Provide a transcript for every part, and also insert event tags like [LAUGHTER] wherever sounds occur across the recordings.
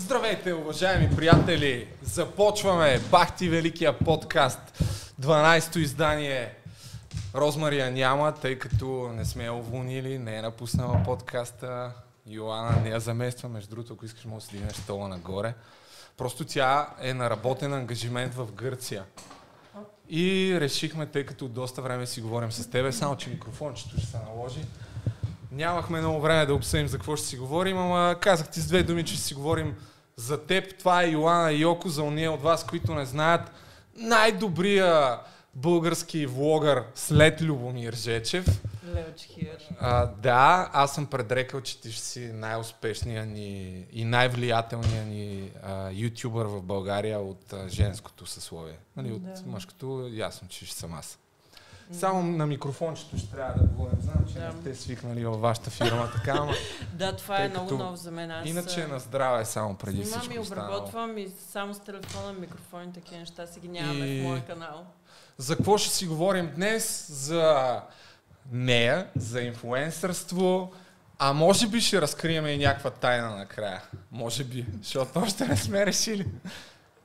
Здравейте, уважаеми приятели! Започваме Бахти Великия подкаст. 12-то издание. Розмария няма, тъй като не сме я уволнили, не е напуснала подкаста. Йоана не я замества, между другото, ако искаш, може да си стола нагоре. Просто тя е на работен ангажимент в Гърция. И решихме, тъй като доста време си говорим с тебе, само че микрофончето ще се наложи. Нямахме много време да обсъдим за какво ще си говорим, ама казах ти с две думи, че ще си говорим за теб. Това е Йоана Йоко, за уния от вас, които не знаят. Най-добрия български влогър след Любомир Жечев. А, да, аз съм предрекал, че ти ще си най-успешният ни и най-влиятелният ни а, ютубър в България от а, женското съсловие. Нали, от Да. мъжкото, ясно, че ще съм аз. Само на микрофончето ще трябва да говорим. Знам, че Да. не сте свикнали във вашата фирма, така, ама [LAUGHS] Да, това Тъй е много като ново за мен. Аз иначе на здраве само преди снимам всичко и останало. обработвам и само с телефона, микрофони, такива неща си ги нямаме И- в моя канал. За какво ще си говорим днес? За нея, за инфуенсърство, а може би ще разкрием и някаква тайна накрая. Може би, защото още не сме решили.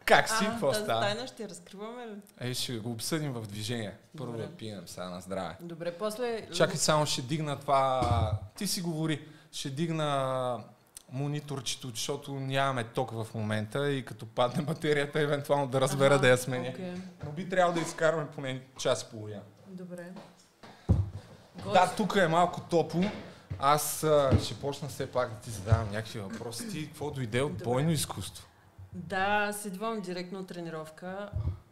Как си? Какво тази става? тайна ще разкриваме ли? Ей, ще го обсъдим в движение. Първо Добре. да пинем сега на здраве. Добре, после... Чакай само ще дигна това... Ти си говори. Ще дигна мониторчето, защото нямаме ток в момента и като падне батерията, евентуално да разбера Аха, да я сменя. окей. Но би трябвало да изкарваме поне час и половина. Добре. Да, тук е малко топло. Аз а, ще почна все пак да ти задавам някакви въпроси. Ти какво дойде от Добре. бойно изкуство? Да, аз идвам директно от тренировка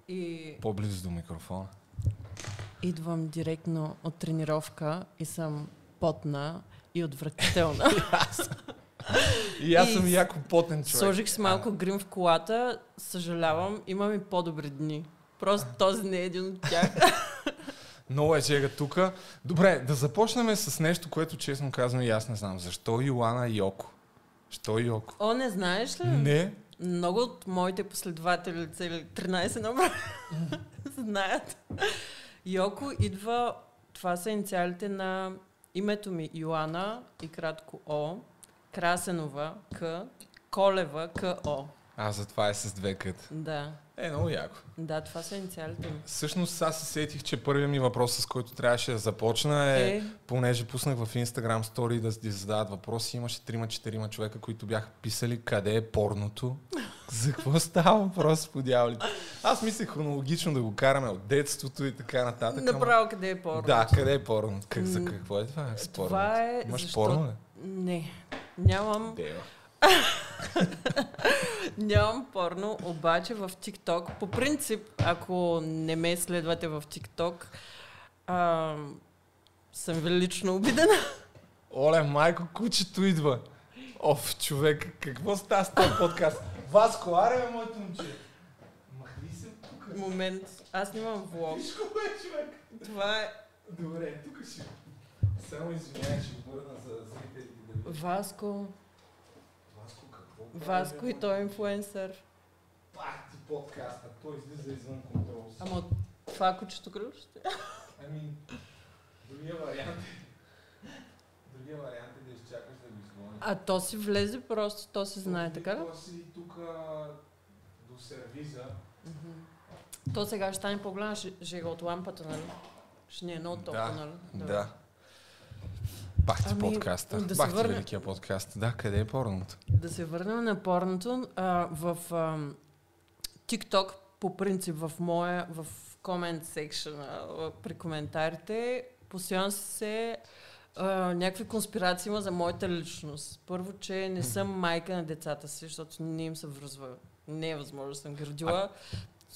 и По-близо до микрофона. идвам директно от тренировка и съм потна и отвратителна. [LAUGHS] И аз И съм с- яко потен човек. Сложих си малко грим в колата, съжалявам, имам и по-добри дни. Просто този не е един от тях. [LAUGHS] Много е жега тук. Добре, да започнем с нещо, което честно казвам и аз не знам. Защо Йоана Йоко? Що Йоко? О, не знаеш ли? Не. Много от моите последователи, цели 13 номера, знаят. Йоко идва, това са инициалите на името ми Йоана и кратко О, Красенова К, Колева К-О. А, затова е с две кът. Да, Е, много яко. да, това са инициалите ми. Всъщност аз се сетих, че първият ми въпрос, с който трябваше да започна е, Е, понеже пуснах в Instagram стори да ти задават въпроси, имаше трима-четирима човека, които бяха писали къде е порното. За какво става въпрос по дяволите? Аз мислех хронологично да го караме от детството и така нататък. направо къде е порно. Да, къде е порно? Как, за какво е това? С порно? Това е Имаш защо- порно, ли? Не, нямам, Дева. [LAUGHS] [LAUGHS] нямам порно, обаче в TikTok, по принцип, ако не ме следвате в TikTok, а, съм ви лично обидена. Оле, майко, кучето идва. Оф, човек, какво става с този подкаст? Васко, аре, бе, моето момче. Махни се тук. Момент, аз нямам влог. Виж какво е, човек. Това е Добре, тук ще... Само извинявай, ще го върна за зрителите. Васко, Васко, и той е инфлуенсър. Пах ти подкаста, той излиза извън контрол. Ама това кучето кръв ще? Ами, другия вариант е... Другия вариант е да изчакаш да го изгониш. А то си влезе просто, то се знае, така ли? То си тук до сервиза. То сега ще стане по-голяма ще- жега от лампата, нали? Ще ни е много топло, Да, нали? Да. Бах ти Ами, подкаста. да Бах ти върнем- великия подкаст. Да, къде е порното? Да се върнем на порното. А, в а, TikTok, по принцип, в моя, в comment section, а, при коментарите, постоянно се а, някакви конспирации има за моята личност. Първо, че не съм майка на децата си, защото не им се връзва. Не е възможно да съм ги родила.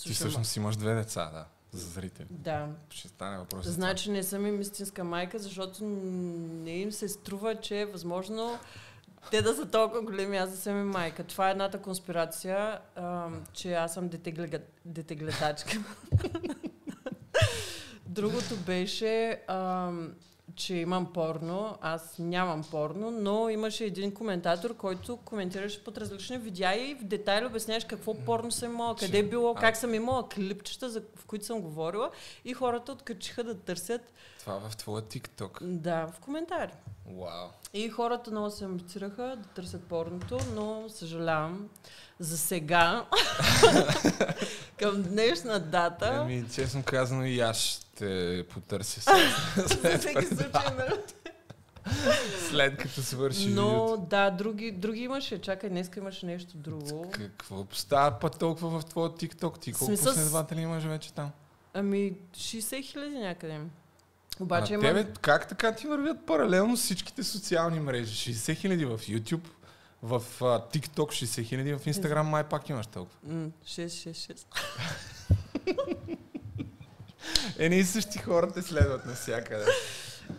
Ти всъщност имаш две деца, да, за зрители. Да. Ще стане въпрос. Значи не съм им истинска майка, защото не им се струва, че е възможно те да са толкова големи, аз да съм им майка. Това е едната конспирация, ам, че аз съм детеглега- детегледачка. [LAUGHS] Другото беше, ам, че имам порно. Аз нямам порно, но имаше един коментатор, който коментираше под различни видеа и в детайли обясняваш какво порно съм имала, къде е било, А. как съм имала клипчета, за, в които съм говорила и хората откачиха да търсят, Това в твоя TikTok. да, в коментари. Вау. И хората много се амбицираха да търсят порното, но съжалявам, за сега, [LAUGHS] към днешна дата, Ами, честно казано и аз ще потърся [LAUGHS] [LAUGHS] след, всеки случай, нали? след като свърши Но да, други, други имаше. Чакай, днес имаше нещо друго. Какво става път толкова в твоя TikTok? Ти колко Смисъл... последователи имаш вече там? Ами 60 хиляди някъде. Обаче а има... тебе, как така ти вървят паралелно всичките социални мрежи? 60 хиляди в YouTube, в uh, TikTok 60 хиляди, в Instagram май пак имаш толкова. 666. [LAUGHS] Едни и същи хората следват навсякъде.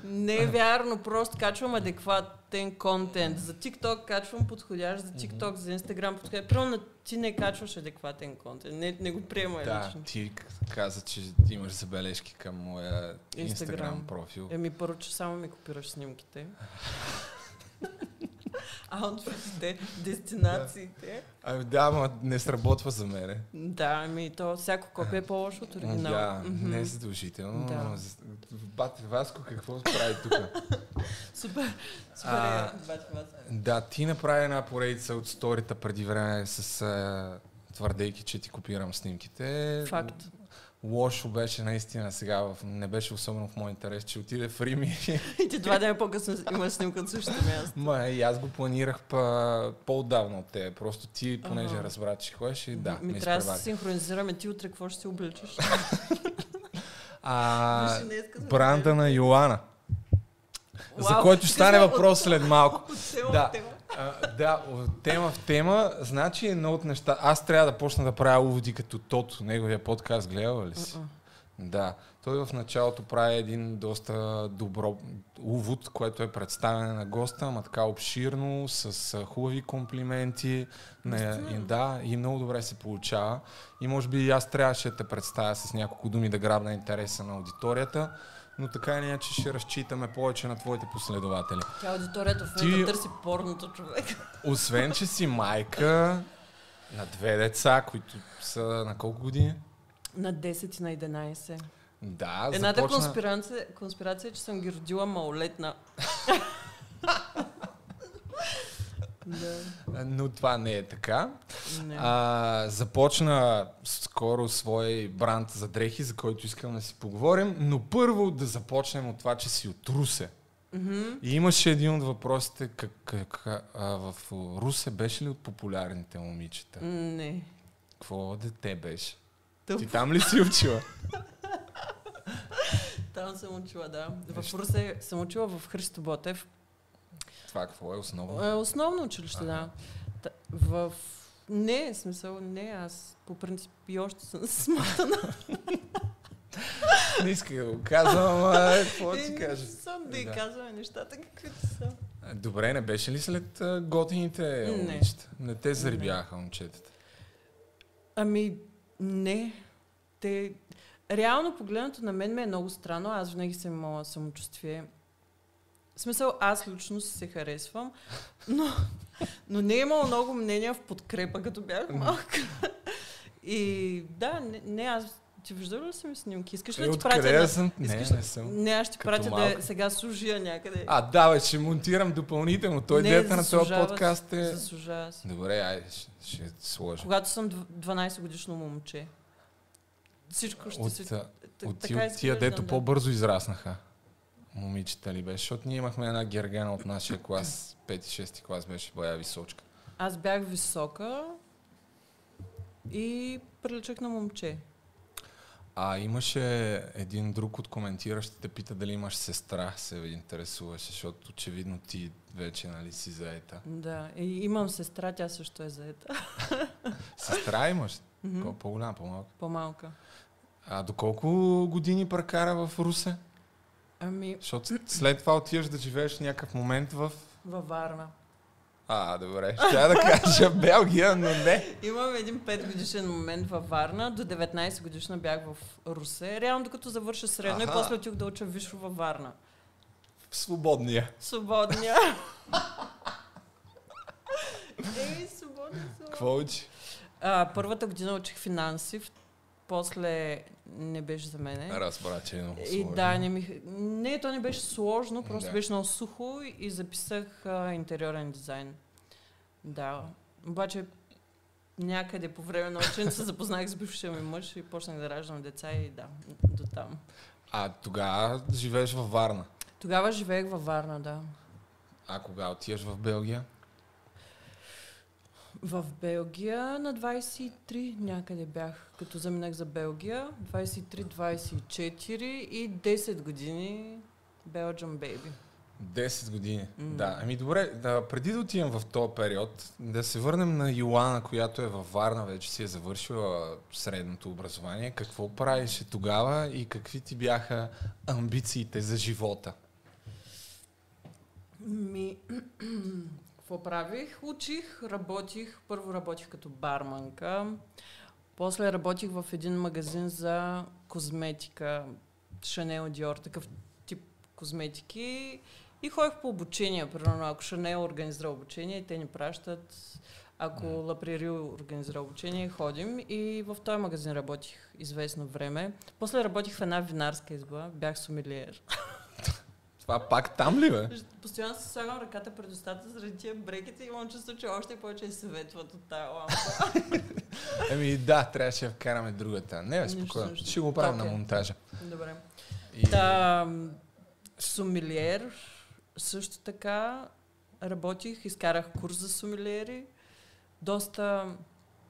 Не е вярно, просто качвам адекватен контент. За TikTok качвам подходящ, за TikTok, mm-hmm. за Instagram подходящ. Примерно ти не качваш адекватен контент, не, не го приема да, лично. ти каза, че имаш забележки към моя Instagram, Instagram профил. Еми първо, че само ми копираш снимките. [LAUGHS] Аутфитите, дестинациите. Ами да, ма не сработва за мене. Да, ами то всяко копие е по-лошо от оригинал. Да, Мгм. не е задължително. Да. Бате Васко, какво прави тук? [LAUGHS] Супер, супер А, е, бати да, ти направи една поредица от сторита преди време с а, твърдейки, че ти копирам снимките. Факт. Лошо беше наистина сега, в, не беше особено в мой интерес, че отиде в Рим и [LAUGHS] ти два дена по-късно имаш снимка от същото място. Ма, и аз го планирах па, по-отдавна от те. Просто ти, понеже Ага. разбра, че ходиш и да, ми ме трябва да се синхронизираме. Ти утре какво ще си обличаш? А, сме бранда на Йоана, за Вау, който ще стане от- въпрос след малко. От Да. от тема. А, да, тема в тема, значи едно от неща. Аз трябва да почна да правя уводи като Тото, неговия подкаст, гледала ли си? Мгм. Да, той в началото прави един доста добро увод, което е представяне на госта, ама така обширно, с хубави комплименти. Не, и, да, и много добре се получава. И може би аз трябваше да те представя с няколко думи да грабна интереса на аудиторията, но така или иначе ще разчитаме повече на твоите последователи. Тя аудиторията в Ти- момента търси порното човек. Освен, че си майка на две деца, които са на колко години? На 10 и на 11. Да, Едната започна... конспирация, конспирация е, че съм ги родила малолетна. [LAUGHS] да. Но това не е така. Не. А, започна скоро свой бранд за дрехи, за който искам да си поговорим, но първо да започнем от това, че си от Русе. Мгм. И имаше един от въпросите, как, как, а, в Русе беше ли от популярните момичета? Не. Какво дете беше? Тъп. Ти там ли си учила? [LAUGHS] Там съм учила, да. В. Русе съм учила в Христо Ботев. Това какво е основно? Е, Основно училище, да. Та- В... Не, смисъл, не, аз по принцип и още съм сматана. Не иска да го казвам, ама какво да ти Е, кажа? Съм да и Да. казваме нещата, каквито са. Добре, не беше ли след а, готините Не. момичета? Не те зарибяха момчетата. Ами, не. Те... Реално погледнато на мен ме е много странно. Аз винаги съм имала самочувствие. В смисъл, аз лично си се харесвам, но, но не е имало много мнения в подкрепа, като бях малка. И да, не, не аз ти виждал ли си ми снимки? Искаш ли Е, да ти пратя да да... съм? Не, Искаш... не съм. Не, аз ще пратя да малка. е сега служия някъде. А, да, бе, ще монтирам допълнително. Той Не, идеята на този подкаст е... Заслужава си. Добре, айде, ще, ще сложа. Когато съм дв- 12 годишно момче. Всичко ще От, се... а, т- от, така тия, дето да. по-бързо израснаха. Момичета ли беше? Защото ние имахме една гергена от нашия клас, 5-6 клас беше бая височка. Аз бях висока и приличах на момче. А имаше един друг от коментиращите, пита дали имаш сестра, се интересуваше, защото очевидно ти вече нали, си заета. Да. И имам сестра, тя също е заета. [LAUGHS] Сестра имаш? Кол- По-голяма, по-малка. По-малка. А до колко години прекара в Русе? Ами, Защото след това отиваш да живееш някакъв момент в... във Варна. А, добре. Ще да кажа [LAUGHS] Белгия, но не. Имам един 5 годишен момент във Варна. До 19 годишна бях в Русе. Реално докато завърша средно и Аха. после отих да уча висше във Варна. В свободния. Свободния. [LAUGHS] Ей, свободния. Какво учи? А, първата година учих финанси, после не беше за мене. Разбра, че е много И сложно. да, не ми... Не, то не беше сложно, просто Да. беше много сухо и записах а, интериорен дизайн. Да. Обаче някъде по време на учене се запознах с бившия ми мъж и почнах да раждам деца и да, до там. А тогава живееш във Варна. Тогава живеех във Варна, да. А кога отиваш в Белгия? В Белгия на 23 някъде бях, като заминах за Белгия. 23-24 и 10 години Belgian Baby. 10 години. М. Да, ами добре, да, преди да отидем в този период, да се върнем на Йоана, която е във Варна, вече си е завършила средното образование. Какво правиш тогава и какви ти бяха амбициите за живота? Ми, какво правих? Учих, работих. Първо работих като барманка. После работих в един магазин за козметика. Шанел Диор, такъв тип козметики. И ходих по обучение. Примерно, ако Шанел организира обучение, те ни пращат. Ако Лапрерил организира обучение, ходим. И в този магазин работих известно време. После работих в една винарска изба. Бях сомелиер. [LAUGHS] Това пак там ли бе? Постоянно си слагам ръката пред устата заради тия брекети и имам чувство, че още повече съветват от тази лампа. [LAUGHS] Ами да, трябваше да вкараме другата. Не, бе, спокойно. Ще го правим Окей. на монтажа. Добре. И... Та, м, сомелиер, също така работих, изкарах курс за сомелиери. Доста...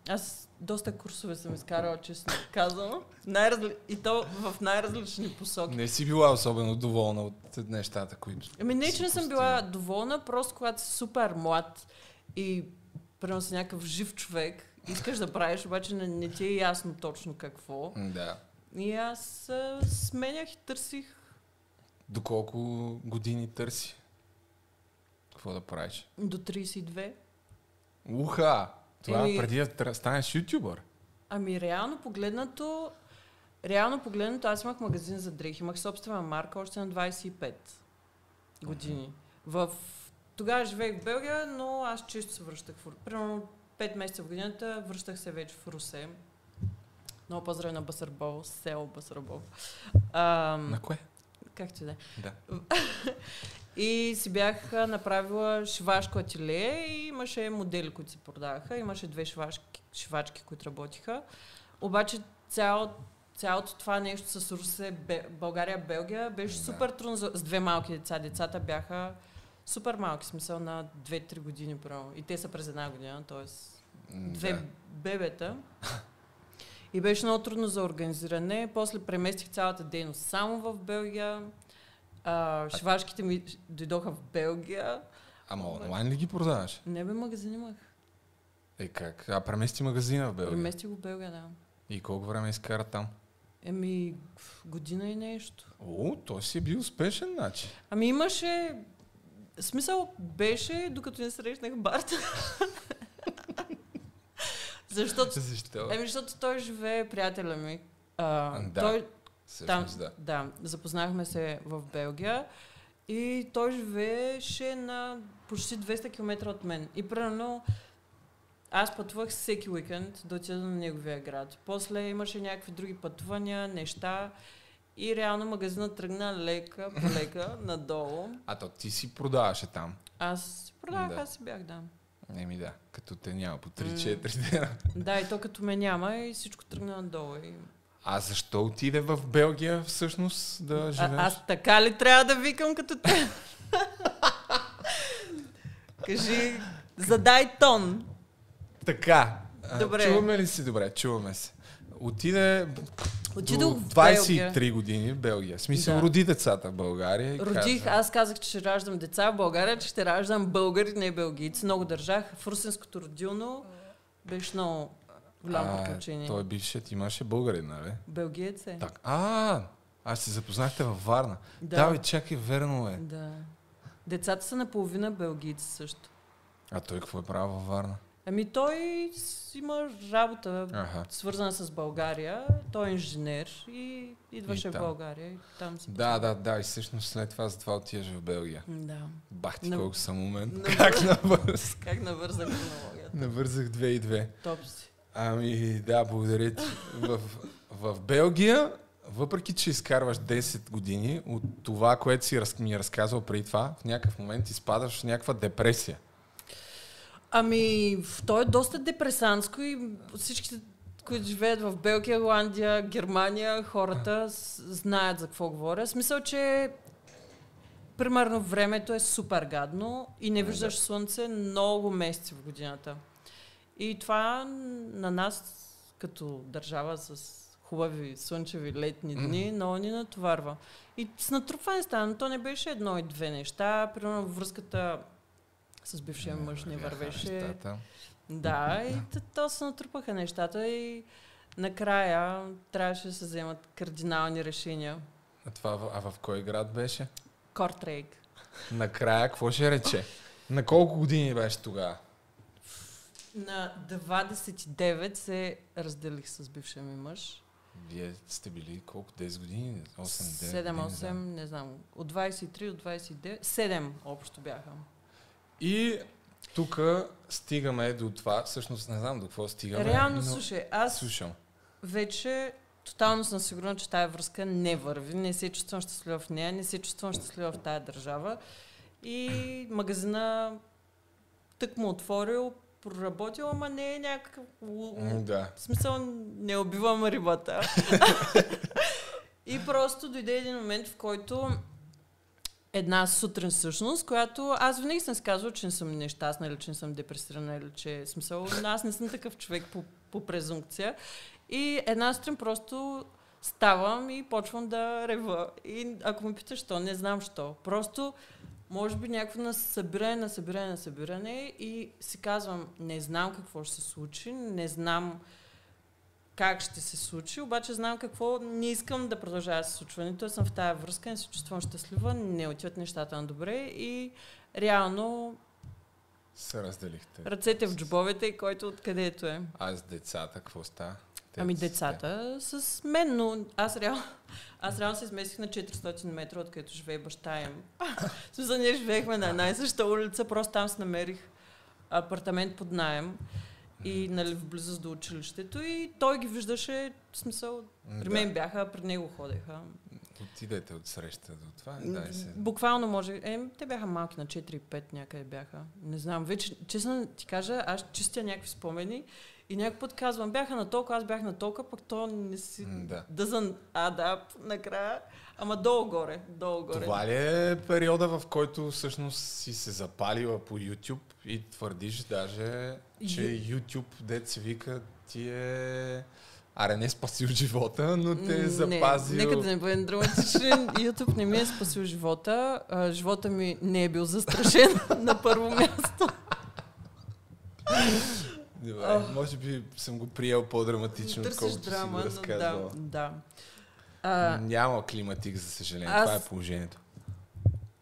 Аз доста курсове съм изкарала, честно казано. Най-разли... И то в най-различни посоки. Не си била особено доволна от нещата, които Ами не, че не съм била доволна, просто когато си супер млад и примерно си някакъв жив човек, искаш да правиш, обаче не, не ти е ясно точно какво. Да. И аз а, сменях и търсих. Доколко години търси? Какво да правиш? До 32. Уха! Това Еми- преди да станеш ютубър. Ами реално погледнато, реално погледнато аз имах магазин за дрехи, имах собствена марка още на 25 години. В... Тогава живеех в Белгия, но аз често се връщах в Примерно 5 месеца в годината връщах се вече в Русе. Много поздрави на Басърбол, село Басърбол. Ам, На кое? как ти да е? Да. [LAUGHS] И си бях направила шивашко ателие и имаше модели, които се продаваха. Имаше две шивашки, шивачки, които работиха. Обаче цял, цялото това нещо с Русе, България, Белгия беше Да. супер трудно с две малки деца. Децата бяха супер малки, смисъл на 2-3 години, право. И те са през една година, т.е. две Да. бебета. И беше много трудно за организиране. После преместих цялата дейност само в Белгия. А, шивашките ми дойдоха в Белгия. Ама онлайн ли ги продаваш? Не бе, магазин имах. Е как? А премести магазина в Белгия. Преместих го в Белгия, да. И колко време изкара там? Еми, година и нещо. О, той си е бил успешен, значи. Ами имаше... Смисъл беше, докато не срещнах Барт. [LAUGHS] Защото... Защо? Еми, защото той живее, приятеля ми. А, Да. Той, Там, Всъщност, да. да, запознахме се в Белгия и той живееше на почти 200 км от мен. И примерно аз пътувах всеки уикенд да отида на неговия град. После имаше някакви други пътувания, неща и реално магазинът тръгна лека по [LAUGHS] лека надолу. А то ти си продаваше там. Аз си продавах, Да. аз си бях, да. Еми да, като те няма по М. 3-4 дена. Да, и то като ме няма и всичко тръгна надолу. И... А защо отиде в Белгия всъщност да живееш? А, аз така ли трябва да викам като те? Кажи, задай тон. Така. Добре. Чуваме ли си? Добре, чуваме се. Отиде Отидох до в 23 Белгия. години в Белгия. В смисъл, Да. роди децата в България. Родих, каза, аз казах, че ще раждам деца в България, че ще раждам българи, не белгийци. Много държах. В русинското родилно беше много голямо приключение. Той бившият имаше българин, нали? Белгиец е. Так. А, аз се запознахте във Варна. Да, Да. бе, чакай, верно е. да. Децата са наполовина белгийци също. А той какво е правил във Варна? Ами той има работа, Аха. свързана с България. Той е инженер и идваше И в. България и там се Да, да, да. И всъщност след това затова отиваш в Белгия. Да. Бах ти На- колко съм умен. на- Как навърз? Как навързах хронологията? Навързах две и две. Топ си. Ами да, благодаря ти. В, в Белгия, въпреки че изкарваш 10 години от това, което си ми е разказал преди това, в някакъв момент изпадаш в някаква депресия. Ами, то е доста депресантско и всичките, които живеят в Белгия, Ирландия, Германия, хората знаят за какво говоря. В смисъл, че примерно времето е супер гадно и не виждаш слънце много месеци в годината. И това на нас, като държава с хубави слънчеви летни дни, много ни натоварва. И с натрупване стана, но то не беше едно и две неща. Примерно връзката с бившия мъж не вървеше. нещата. Да, и то, то се натрупаха нещата и накрая трябваше да се вземат кардинални решения. А, това, а в кой град беше? Кортрейк. Накрая, какво ще рече? На колко години беше тогава? На 29 се разделих с бившия ми мъж. Вие сте били колко? 10 години? 8, 9 7-8, не знам. От 23 до 29. 7 общо бяха. И тук стигаме до това. Всъщност не знам до какво стигаме. Реално, но... слушай, аз Слушам. вече тотално съм сигурна, че тая връзка не върви. Не се чувствам щастлива в нея, не се чувствам щастлива в тая държава. И магазина тък му отворил, проработил, ама не е някакъв... Да. В смисъл, не убивам рибата. [LAUGHS] и просто дойде един момент, в който една сутрин всъщност, която аз винаги съм казвала, че не съм нещастна или че не съм депресирана или че смисъл, аз не съм такъв човек по, по презумпция. И една сутрин просто ставам и почвам да рева. И ако ме питаш, що, не знам що. Просто може би някакво на събиране, на събиране, на събиране и си казвам, не знам какво ще се случи, не знам как ще се случи, обаче знам какво не искам да продължава да се случва. Нито съм в тая връзка, не се чувствам щастлива, не отиват нещата на добре и реално Се разделихте. ръцете в джобовете и който откъдето е. А с децата какво става? Те Ами децата с мен, но аз реално, аз реално се изместих на 400 метра, откъдето живее баща им. Смисъл, ние живеехме на една и съща улица, просто там се намерих апартамент под найем и нали, в близост до училището и той ги виждаше, в смисъл, при да. мен бяха, при него ходеха. Отидете от среща до това. Дай се. Буквално може. Е, те бяха малки, на 4 и 5 някъде бяха. Не знам, вече, честно ти кажа, аз чистя някакви спомени и някой път казвам, бяха на толкова, аз бях на толкова, пък то не си... Да. Doesn't up накрая. Ама долу-горе, долу-горе. Това ли е периода, в който всъщност си се запалила по YouTube и твърдиш даже, че YouTube, дет се вика, ти е... Аре, не спасил живота, но те е запазил... Не, нека да не бъдем драматичен. YouTube не ми е спасил живота. А, живота ми не е бил застрашен [LAUGHS] на първо място. Добре, Ох. може би съм го приел по-драматично, отколкото си драма, го но да, разказвала. да. А, Няма климатик, за съжаление. аз- Това е положението.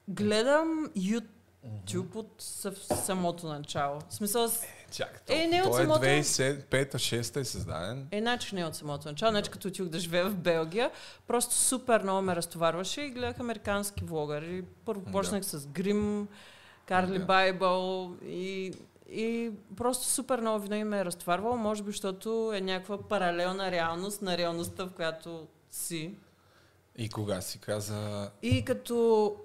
гледам YouTube от съв- самото начало. В смисъл, с- Чак, Е, не от е самото- 2005-2006 е създаден. е, значи не от самото начало, значи като отидох да живея в Белгия, просто супер много ме разтоварваше и гледах американски влогъри. Първо Да. почнах с Грим, Карли Да. Байбъл и, и просто супер много винаги ме е разтоварвало, може би, защото е някаква паралелна реалност на реалността, в която си. И кога си каза... И като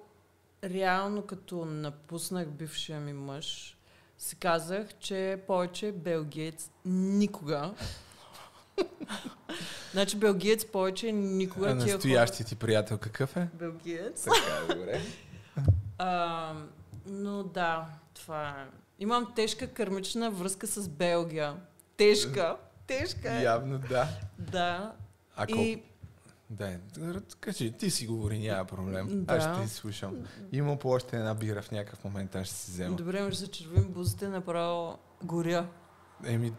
реално като напуснах бившия ми мъж, си казах, че повече белгиец никога. [LAUGHS] значи белгиец повече никога А настоящия ти приятел какъв е? Белгиец. Така, добре. [LAUGHS] А, но да, това е. Имам тежка кърмична връзка с Белгия. Тежка. Тежка е. Явно да. Да. А колко... И Да, кажи, ти си говори, няма проблем. Да. Аз ще ти слушам. Има по още една бира в някакъв момент, аз ще си взема. добре, се червим бузите, направо горя. Еми,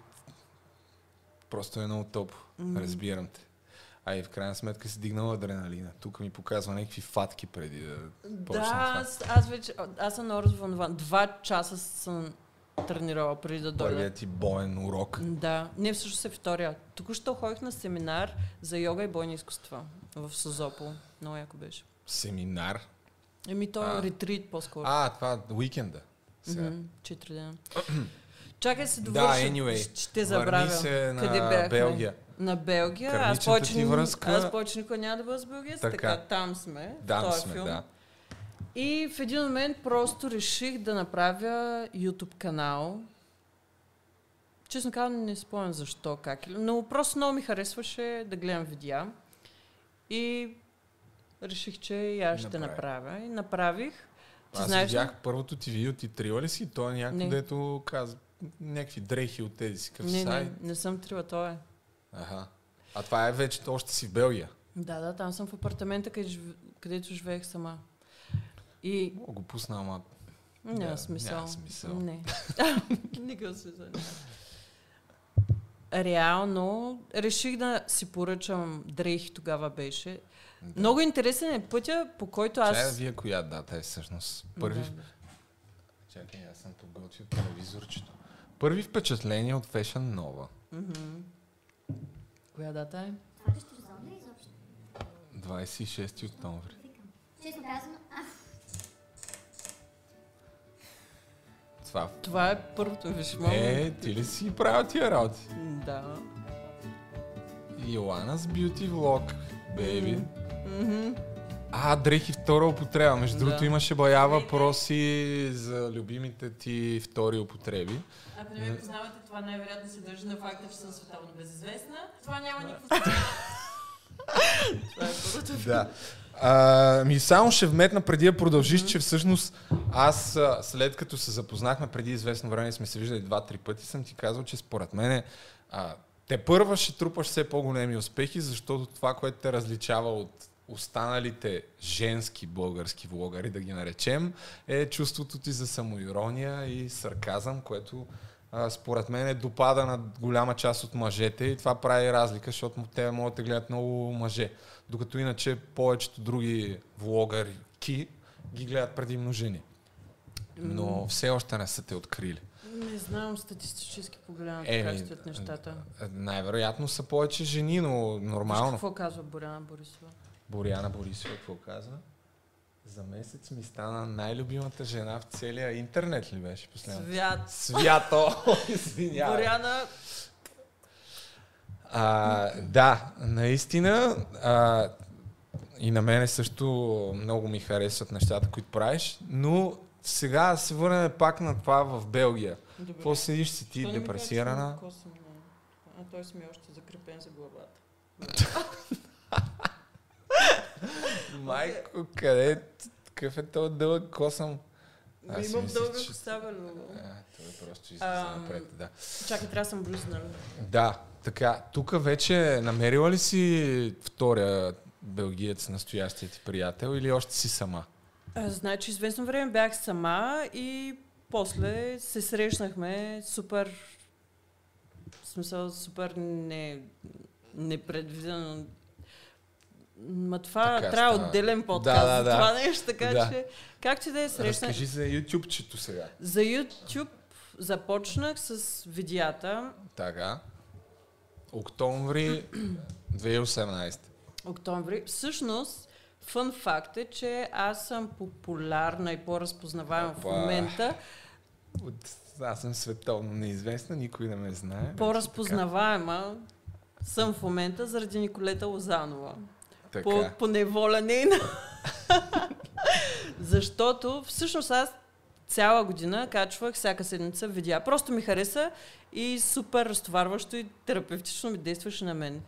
просто е много топ. М. Разбирам те. А и в крайна сметка си дигнал адреналина. Тук ми показва някакви фатки преди да почне Да, аз, аз вече, аз съм много. Два часа съм тренирала преди да дойда. Първият ти боен урок. Да, не всъщност е втория. Току-що ходих на семинар за йога и бойни изкуства в Созопол. Много яко беше. Семинар. Еми, то е ретрит по-скоро. А, това уикенда. Сега. Мгм, Четири дена. Чакай се Да, довърша. anyway, ще- забравя. Върни се Къде на бяхме? Белгия. На Белгия. Аз повече, връзка- аз повече никога няма да бъда с белгиец, така. Така. там сме. Да, този сме, филм. да. И в един момент просто реших да направя YouTube канал. Честно казвам, не спомням защо, как. Но просто много ми харесваше да гледам видеа. И реших, че и аз ще направя. И направих. Ти Аз знаеш ли? видях първото ти видео, ти трила ли си? Той е Не. дето каза някакви дрехи от тези си Не, не, не съм трила, то е. Аха. А това е вече, още си в Белгия. Да, да, там съм в апартамента, къде, където живеех сама. И Мога го пусна, ама няма [LAUGHS] смисъл. няма смисъл. Не. Никакъв смисъл. Реално реших да си поръчам дрехи, тогава беше. Да. Много интересен е пътя, по който аз... Чая вие коя дата е всъщност? Първи... Да. Чакай, аз съм подготвил телевизорчето. Първи впечатление от Fashion Nova. Мгм. Коя дата е? Това ли ще сезон ли изобщо? 26 октомври. Честно казвам, Това Това е първото, виж, е, ти ли си правил тия работи? Да. Йоанас Beauty Vlog, бейби. Мгм. А, дрехи втора употреба. Между Да. другото имаше бая въпроси за любимите ти втори употреби. Ако не ме познавате, това най-вероятно се дължи на факта, че съм световно безизвестна. Това няма никакво [LAUGHS] Това е първото. Да. А, ми само ще вметна преди да продължиш, че всъщност аз а, след като се запознахме преди известно време сме се виждали два-три пъти, съм ти казал, че според мен а, те първа ще трупаш все по-големи успехи, защото това, което те различава от останалите женски български влогари, да ги наречем, е чувството ти за самоирония и сарказъм, което а, според мен е допада на голяма част от мъжете и това прави разлика, защото те могат да гледат много мъже. Докато иначе повечето други влогарки ги гледат предимно жени. Но все още не са те открили. Не знам статистически погледнато Еми, как стоят нещата. Е, Най-вероятно са повече жени, но Виж нормално. какво казва Боряна Борисова? Боряна Борисова какво казва? За месец ми стана най-любимата жена в целия интернет ли беше последно? Свят. Свято! [LAUGHS] Извинявай. Боряна, А, да, наистина. А, и на мене също много ми харесват нещата, които правиш, но сега се върнем пак на това в Белгия. Добре. Какво седиш си ти, не ми каза, че депресирана? имам коса, но- А той си ми е още закрепен за главата. [LAUGHS] Майко, къде? Какъв е този дълъг косъм? Аз имам мислех, дълга че- коса, бе, Любо. А, той просто излиза напред, да. Чакай, трябва да съм блюзнала. Да, така. Тук вече намерила ли си втория белгиец, настоящия ти приятел или още си сама? А, Значи, известно време бях сама и после се срещнахме супер, в смисъл супер не, непредвидено. Ма това Така трябва става. отделен подкаст Да, да, да. това нещо, така Да. че както и да е срещна. Разкажи за ютубчето сега. За YouTube започнах с видеята Така. Октомври 2018. октомври. Всъщност, фън факт е, че аз съм популярна и по-разпознаваема в Опа. момента. От... Аз съм световно неизвестна, никой не ме знае. Вече По-разпознаваема съм в момента заради Николета Лозанова. Така. По, по неволя нейна. [LAUGHS] Защото всъщност аз цяла година качвах всяка седмица видеа. Просто ми хареса и супер разтоварващо и терапевтично ми действаше на мен.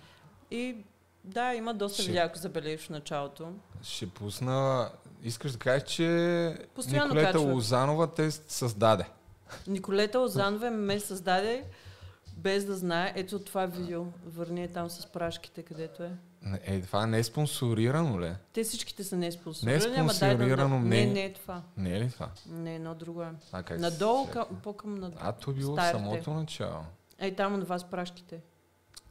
И да, има доста Ще- видеа, ако забележиш в началото. Ще пусна... Искаш да кажеш, че Постоянно Николета качват. Лозанова те създаде. Николета Озанова ме създаде без да знае. Ето това видео. Върни е там с прашките, където е. Не, Е, това не е спонсорирано ли? Те всичките са Не е неспонсорирани, ама дай да... спонсорирано Не, не е това. Не е ли това? Не, едно друго е. А как Надолу, към, по-към надолу. А, то е било старите. самото начало. Ей, там от вас прашките.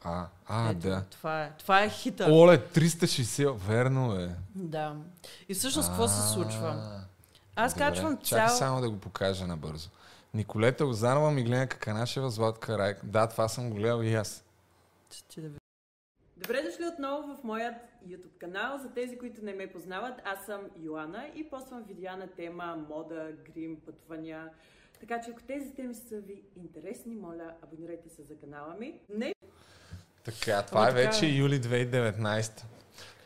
А, а Ето, да. Това е. Това е хита. Оле, 360, верно е. Да. И всъщност какво се случва? Аз добре. качвам Чакай цял... само да го покажа набързо. Николета Озанова, Миглена Каканашева, Златка Райк. Да, това съм го гледал и аз. Ще да Добре дошли отново в моят YouTube канал. За тези, които не ме познават, аз съм Йоана и поствам видеа на тема мода, грим, пътвания. Така че ако тези теми са ви интересни, моля, абонирайте се за канала ми. Не, Така, това О, е така вече юли 2019.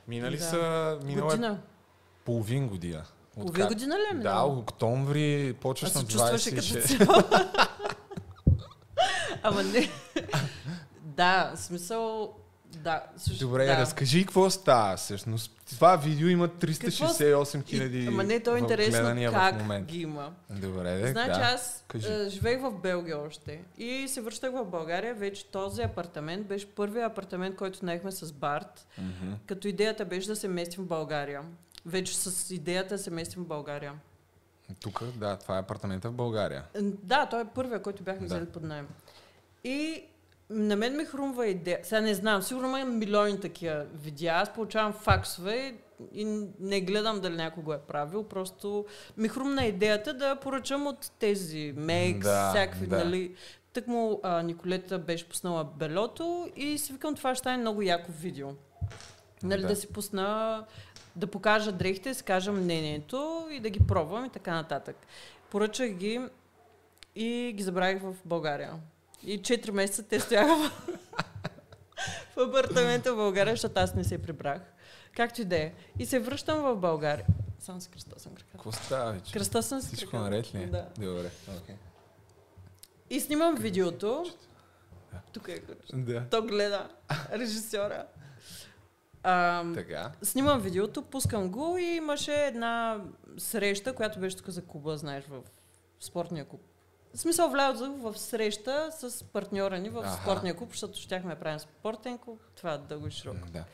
Минали Да. са, минала е година. половин година. Половин Откак- година ли е Да, октомври почваш на се чувстваше като 26. цяло. [LAUGHS] Ама не. [LAUGHS] да, смисъл... Да, също, Добре, да. разкажи какво става всъщност. Това видео има 368 хиляди Ама не, то е интересно как ги има. Добре, де, Значи да. аз Кажи. е, живеех в Белгия още и се връщах в България. Вече този апартамент беше първият апартамент, който наехме с Барт, Мгм. като идеята беше да се местим в България. Вече с идеята да се местим в България. Тук, да, това е апартамента в България. Да, той е първият, който бяхме Да. взели под найем. И на мен ми хрумва идея. Сега не знам, сигурно има милиони такива видеа. Аз получавам факсове и не гледам дали някой го е правил. Просто ми хрумна идеята да поръчам от тези Мекс, Да, всякакви, да. нали. Тък му а, Николета беше пуснала белото и си викам това ще стане много яко видео. Нали, Да. да. си пусна, да покажа дрехите, да си кажа мнението и да ги пробвам и така нататък. Поръчах ги и ги забравих в България. И 4 месеца те стояха в, [LAUGHS] в апартамента в България, защото аз не се прибрах. Както и да е. И се връщам в България. Само си кръстосам краката. Какво става вече? Кръстосам си Всичко наред ли е? Да. Добре. окей. И снимам видеото. Тук е. Да. То гледа [LAUGHS] режисьора. Ам, Така. снимам видеото, пускам го и имаше една среща, която беше тук за клуба, знаеш, в спортния клуб. В смисъл влязох в среща с партньора ни в Аха. спортния клуб, защото щяхме да правим спортен клуб. Това е дълго и широко. Да.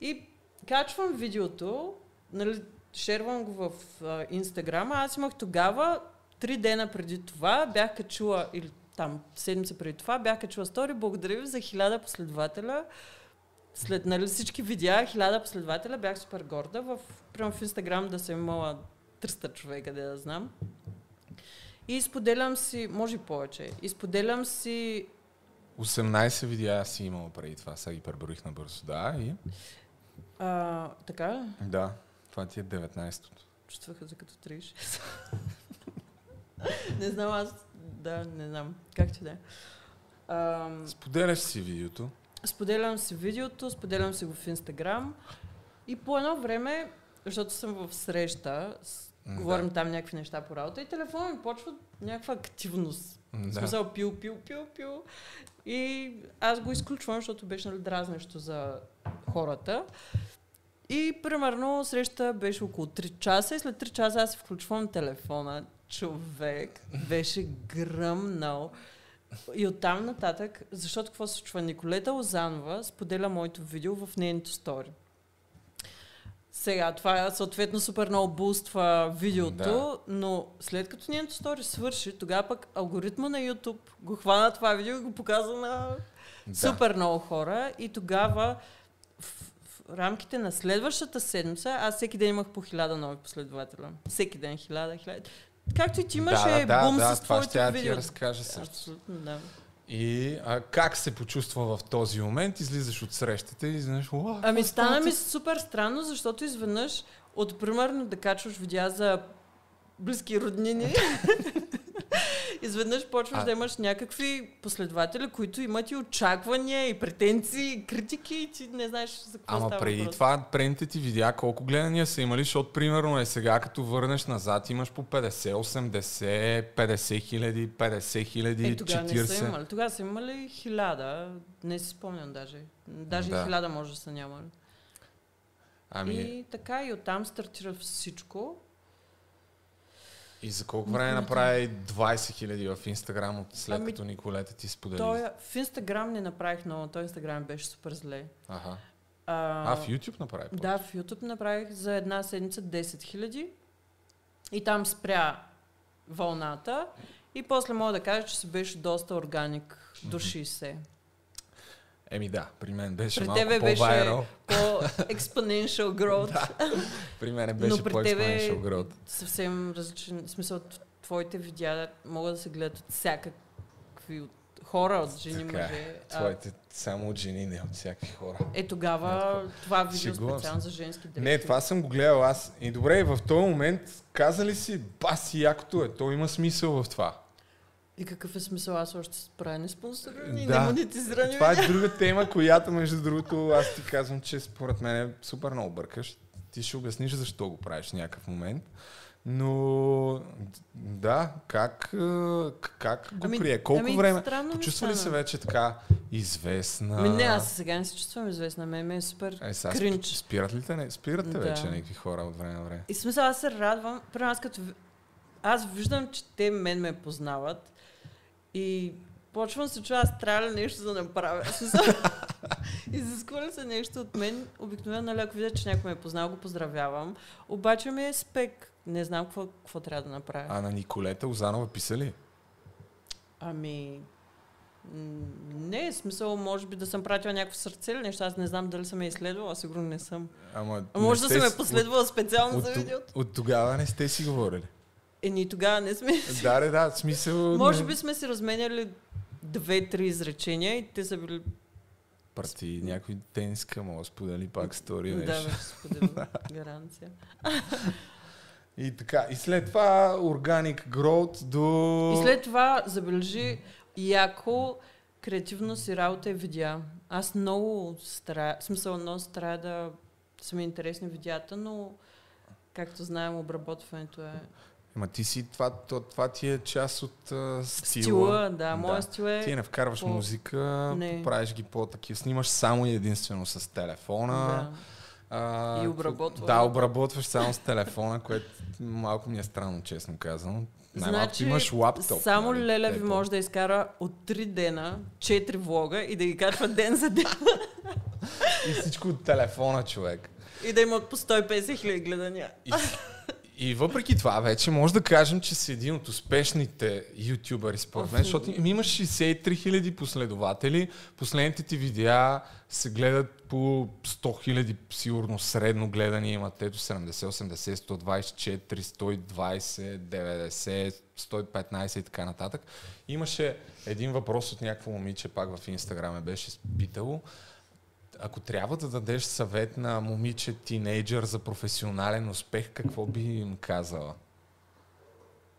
И качвам видеото, нали, шервам го в а, Инстаграм, а аз имах тогава, три дена преди това, бях качила, или там седмица преди това, бях качила стори, благодаря ви за хиляда последователя. След нали, всички видеа, хиляда последователя, бях супер горда. В, прямо в Инстаграм да съм имала 300 човека, да я знам. И споделям си, може повече, и споделям си 18 видеа си имал преди това, сега ги преброих набързо. Да, и... а, така? Да, това ти е 19-то. Чувстваха се като 36. [LAUGHS] не знам аз. Да, не знам. Как ти да е. Споделяш си видеото. Споделям си видеото, споделям си го в Инстаграм. И по едно време, защото съм в среща, с, Говорим там някакви неща по работа и телефона ми почва някаква активност. В Да. смисъл пил, пил, пил, пил. И аз го изключвам, защото беше нали, дразнещо за хората. И примерно среща беше около 3 часа и след 3 часа аз включвам телефона. Човек [LAUGHS] беше гръмнал. И оттам нататък, защото какво се случва? Николета Лозанова споделя моето видео в нейното стори. Сега, това съответно супер много буства видеото, Да. но след като нейното стори свърши, тогава пък алгоритма на YouTube го хвана това видео и го показа на Да. супер много хора и тогава в, в рамките на следващата седмица аз всеки ден имах по хиляда нови последователя. Всеки ден хиляда, хиляда. Както и ти имаше да, да, бум да, с това твоето ще я видео. ти разкажа също. Абсолютно, да. И а, как се почувства в този момент? Излизаш от срещата и знаеш, Ами стана ми тук?» супер странно, защото изведнъж от примерно да качваш видеа за близки роднини, [LAUGHS] [LAUGHS] изведнъж почваш А- да имаш някакви последователи, които имат и очаквания, и претенции, и критики, и ти не знаеш за какво Ама става преди въпрос. това предните ти видеа колко гледания са имали, защото примерно е сега като върнеш назад имаш по 50, 80, 50 хиляди, 50 хиляди, Е, тогава не са 40. имали. Тогава са имали хиляда. Не си спомням даже. Даже Да. хиляда може да са нямали. Ами, И така и оттам стартира всичко. И за колко време направи 20 хиляди в Инстаграм от след Ами, като Николета ти сподели? Той, в Инстаграм не направих много. Той Инстаграм беше супер зле. Аха. А, А, в YouTube направи? повече? Да, в YouTube направих за една седмица 10 хиляди. И там спря вълната. И после мога да кажа, че си беше доста органик до 60. Еми да, при мен беше При малко тебе беше по-вайрал. по-exponential [LAUGHS] growth. При мен Но беше при по-exponential growth. Съвсем различен. В смисъл, твоите видеа могат да се гледат от всякакви от хора, от жени, Така е. мъже. А, Твоите само от жени, не от всякакви хора. е тогава това видео Шегувам специално за женски дрехи. Не, това съм го гледал аз. И добре, в този момент каза ли си, баси якото е, то има смисъл в това. И какъв е смисъл аз още с правя неспонсорирани, Да. немонетизирани Това видеа? е друга тема, която между другото аз ти казвам, че според мен е супер много бъркаш. Ти ще обясниш защо го правиш в някакъв момент. Но да, как, е, как го Ами- прие? Колко ами, време? Почувства ли се вече така известна? Ами не, аз сега не се чувствам известна. Ме, ме е супер Е, сега кринч. сп- спират ли те? Не? Спират те Да. вече някакви хора от време на време. И смисъл, аз се радвам. Примерно аз като... Аз виждам, че те мен ме познават и почвам се чуя, аз трябва ли нещо да направя. [LAUGHS] Изисква ли се нещо от мен? Обикновено, нали, ако видя, че някой ме е познал, го поздравявам. Обаче ми е спек. Не знам какво, какво трябва да направя. А на Николета Озанова писали? Ами... м, Не, смисъл, може би да съм пратила някакво сърце или нещо. Аз не знам дали съм я изследвала, сигурно не съм. Ама А може да съм я последвала специално от, за от, видеото. от, тогава не сте си говорили. Е, ние тогава не сме. [LAUGHS] да, да, да, смисъл... Може би сме си разменяли две-три изречения и те са били... Парти, някой тениска, мога да сподели пак стори Да, нещо. вече споделям. [LAUGHS] Гаранция. И така, и след това Organic Growth до... И след това забележи яко креативно си работа и видеа. Аз много старая, в смисъл много старая да са ми интересни видеята, но както знаем, обработването е Ма ти си, това, това, това ти е част от а, стила. стила. Да, моя стил е... Ти не вкарваш по- музика, Не. правиш ги по-такива. Снимаш само и единствено с телефона. Да. А, И обработвам. Да, обработваш само с телефона, което малко ми е странно, честно казвам. Най-малко Значи, имаш лаптоп. Само нали, Леля ви може да изкара от 3 дена 4 влога и да ги качва ден за ден [LAUGHS] И всичко от телефона, човек. и да имат по 150 хиляди гледания. И, и въпреки това, вече може да кажем, че си един от успешните ютубъри, според мен, защото им- имаш 63 хиляди последователи, последните ти видеа се гледат по 100 хиляди, сигурно средно гледани. Имат, ето 70, 80, 124, 120, 90, 115 и така нататък. Имаше един въпрос от някакво момиче, пак в Инстаграм ме беше питало, ако трябва да дадеш съвет на момиче тинейджър за професионален успех, какво би им казала?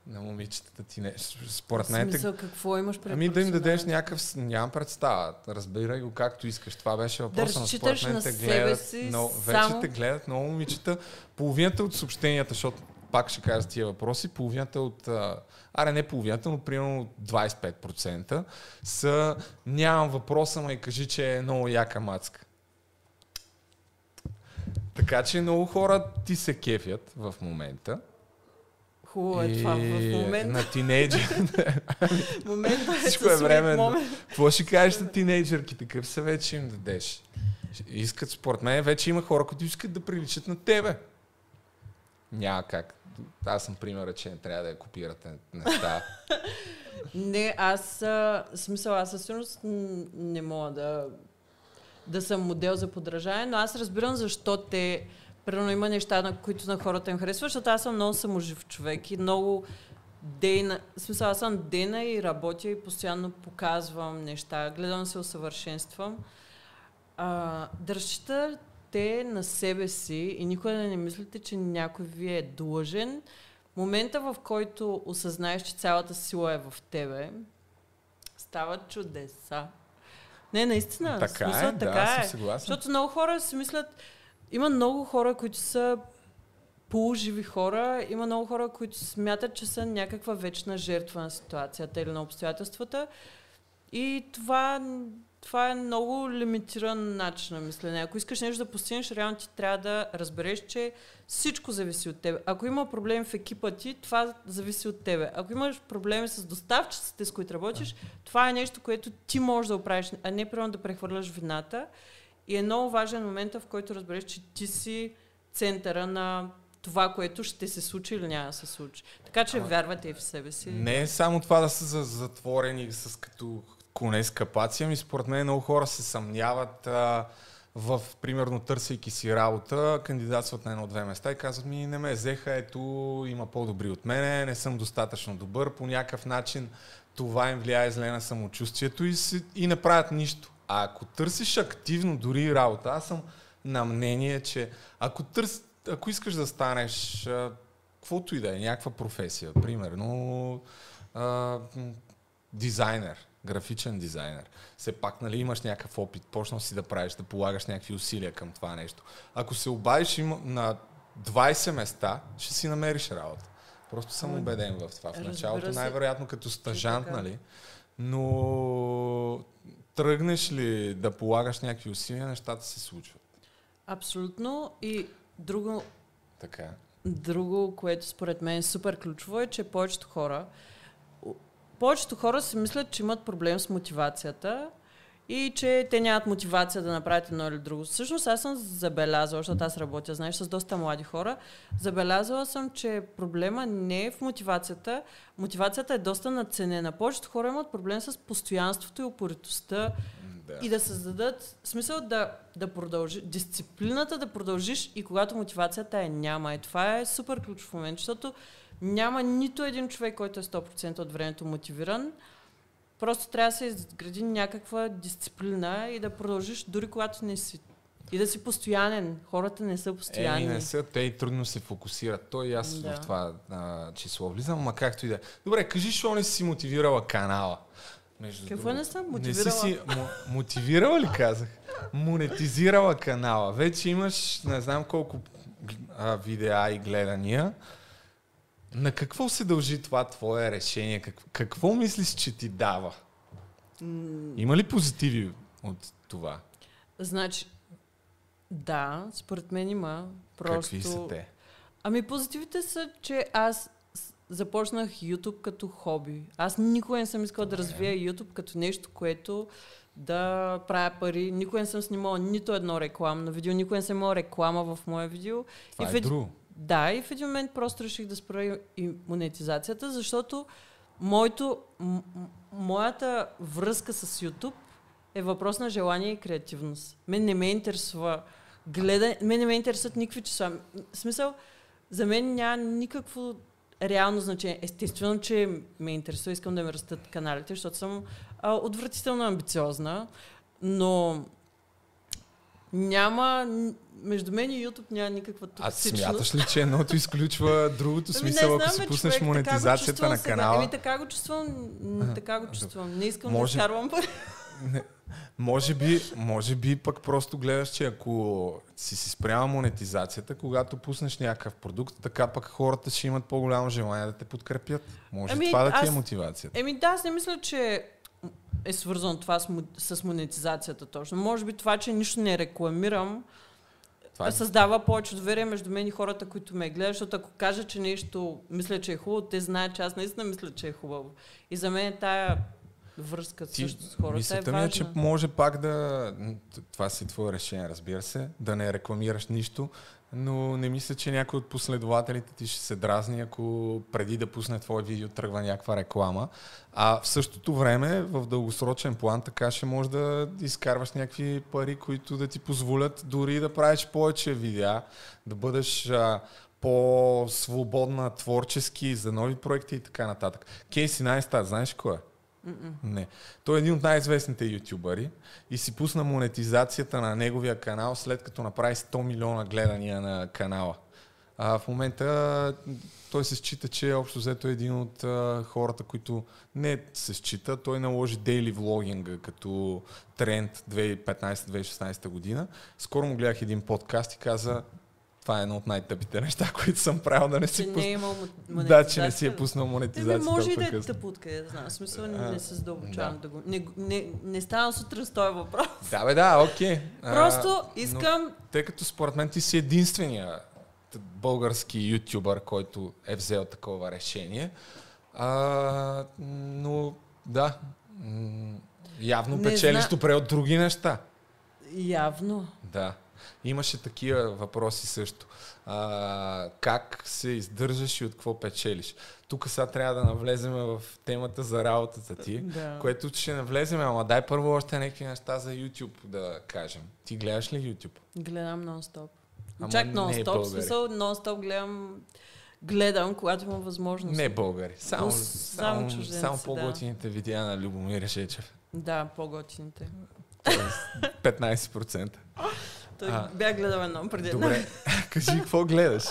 На момичетата тинейджър. Според В мен, те- смисъл, какво имаш пред ами да им дадеш някакъв, нямам представа, разбирай го както искаш. Това беше въпросът, но разчиташ според мен на те гледат, си много, само- вече те гледат много момичета. Половината от съобщенията, защото пак ще кажа тия въпроси, половината от, аре не половината, но примерно 25% са нямам въпроса, ма и кажи, че е много яка мацка. Така че много хора ти се кефят в момента. Хубаво е това в момента. На тинейджър. [LAUGHS] Момента е Всичко е момент. Какво ще кажеш на тинейджърките? Какъв съвет ще им дадеш? Искат, според мен, вече има хора, които искат да приличат на тебе. Няма как. Аз съм примера, че не трябва да я копирате неща. [LAUGHS] Не, аз, смисъл, аз със сигурност не мога да, да съм модел за подражание, но аз разбирам защо те, примерно има неща, на които на хората им харесват, защото аз съм много саможив човек и много дейна, в смисъл, аз съм дейна и работя и постоянно показвам неща, гледам да се усъвършенствам. А, да разчитате на себе си и никога не мислите, че някой ви е длъжен. Момента, в който осъзнаеш, че цялата сила е в тебе, стават чудеса. Не, наистина. така смисъл, е, да, така е. съм съгласен. Защото много хора си мислят, има много хора, които са полуживи хора, има много хора, които смятат, че са някаква вечна жертва на ситуацията или на обстоятелствата. И това, това е много лимитиран начин на мислене. Ако искаш нещо да постигнеш, реално ти трябва да разбереш, че всичко зависи от теб. Ако има проблем в екипа ти, това зависи от тебе. Ако имаш проблеми с доставчиците, с които работиш, това е нещо, което ти можеш да оправиш, а не примерно да прехвърляш вината. И е много важен момент, в който разбереш, че ти си центъра на това, което ще се случи или няма да се случи. Така че Ама- вярвате и в себе си. Не е само това да са за- затворени с като коне с капаци, ами според мен много хора се съмняват а, в, примерно, търсейки си работа, кандидатстват на едно-две места и казват ми, не ме взеха, ето, има по-добри от мене, не съм достатъчно добър, по някакъв начин това им влияе зле на самочувствието и, си, и не правят нищо. А ако търсиш активно дори работа, аз съм на мнение, че ако, търс, ако искаш да станеш а, каквото и да е, някаква професия, примерно а, дизайнер, графичен дизайнер, все пак нали, имаш някакъв опит, почнал си да правиш, да полагаш някакви усилия към това нещо. Ако се обадиш на 20 места, ще си намериш работа. Просто съм убеден в това. В началото най-вероятно като стажант, нали? Но тръгнеш ли да полагаш някакви усилия, нещата се случват. Абсолютно. И друго, Така. Друго, което според мен е супер ключово е, че повечето хора повечето хора си мислят, че имат проблем с мотивацията и че те нямат мотивация да направят едно или друго. Всъщност аз съм забелязала, защото аз работя, знаеш, с доста млади хора, забелязала съм, че проблема не е в мотивацията. Мотивацията е доста надценена. Повечето хора имат проблем с постоянството и упоритостта Да. и да създадат смисъл да, да продължи, дисциплината да продължиш и когато мотивацията е няма. И това е супер ключов момент, защото няма нито един човек, който е 100% от времето мотивиран. Просто трябва да се изгради някаква дисциплина и да продължиш дори когато не си. И да си постоянен. Хората не са постоянни. Еми, не са, те и трудно се фокусират. Той и аз Да. в това а, число влизам, ма както и да е. Добре, кажи, що не си мотивирала канала? Между Какво другото. не съм Не мотивирала? си си му, мотивирала ли казах? Монетизирала канала. Вече имаш не знам колко а, видеа и гледания. На какво се дължи това твое решение? Как, какво мислиш, че ти дава? Има ли позитиви от това? Значи, да, според мен има. Просто... Какви са те? Ами позитивите са, че аз започнах YouTube като хоби. Аз никога не съм искала да развия YouTube като нещо, което да правя пари. Никога не съм снимала нито едно рекламно видео, никога не съм имала реклама в мое видео. Това и е в друго. Да, и в един момент просто реших да спра и монетизацията, защото моето, м- моята връзка с YouTube е въпрос на желание и креативност. Мен не ме интересува гледа, мен не ме интересуват никакви числа. В смисъл, за мен няма никакво реално значение. Естествено, че ме интересува, искам да ми растат каналите, защото съм а, отвратително амбициозна, но няма, между мен и YouTube няма никаква А токсичност. смяташ ли, че едното изключва [LAUGHS] другото Ами смисъл, ако си пуснеш човек, монетизацията на канала? Ами така го чувствам, така го чувствам. Не искам Може- да изкарвам пари. [LAUGHS] Не, може, би, може би пък просто гледаш, че ако си си спряма монетизацията, когато пуснеш някакъв продукт, така пък хората ще имат по-голямо желание да те подкрепят. Може Ами, това да ти е аз- мотивацията. Еми да, аз не мисля, че е свързано това с, с монетизацията точно. Може би това, че нищо не рекламирам, Това е, създава повече доверие между мен и хората, които ме гледат, защото ако кажа, че нещо мисля, че е хубаво, те знаят, че аз наистина мисля, че е хубаво. И за мен тая връзка ти, също с хората е мисълта важна. ми е, че може пак да... Това си твое решение, разбира се, да не рекламираш нищо, но не мисля, че някой от последователите ти ще се дразни, ако преди да пусне твое видео тръгва някаква реклама. А в същото време, в дългосрочен план, така ще можеш да изкарваш някакви пари, които да ти позволят дори да правиш повече видеа, да бъдеш а, по-свободна творчески за нови проекти и така нататък. Кейси Найстат, знаеш кой е? Не. Той е един от най-известните ютубъри и си пусна монетизацията на неговия канал след като направи 100 милиона гледания на канала. А в момента той се счита, че общо взето е един от а, хората, които не се счита. Той наложи дейли влогинга като тренд 2015-2016 година. Скоро му гледах един подкаст и каза това е едно от най-тъпите неща, [LAUGHS] които съм правил да не Че си не е пусна. имал мо- Да, че не си е монетизация. пуснал Еми, монетизацията. може и да е тъпо, откъде да знам. Смисъл, А, не се задълбочавам да. да. го... Не, не, не ставам сутрин с този въпрос. Да, бе, да, окей. А, Просто но- искам... Тъй като според мен ти си единствения български ютубър, който е взел такова решение. А, но да, явно Не печелиш зна- добре от други неща. Явно. Да. Имаше такива въпроси също. А, как се издържаш и от какво печелиш? Тук сега трябва да навлезем в темата за работата ти, Да. което ще навлезем, ама дай първо още някакви неща за YouTube да кажем. Ти гледаш ли YouTube? Гледам нон-стоп. Ама Чак не нон-стоп, българи. смисъл нон-стоп гледам, гледам, когато имам възможност. Не българи. Само, Но само, само само, само да. по-готините видеа на Любомир Шечев. Да, по-готините. Тоест 15%. [LAUGHS] Той А. бях гледал едно преди. Добре, [LAUGHS] [LAUGHS] кажи какво гледаш?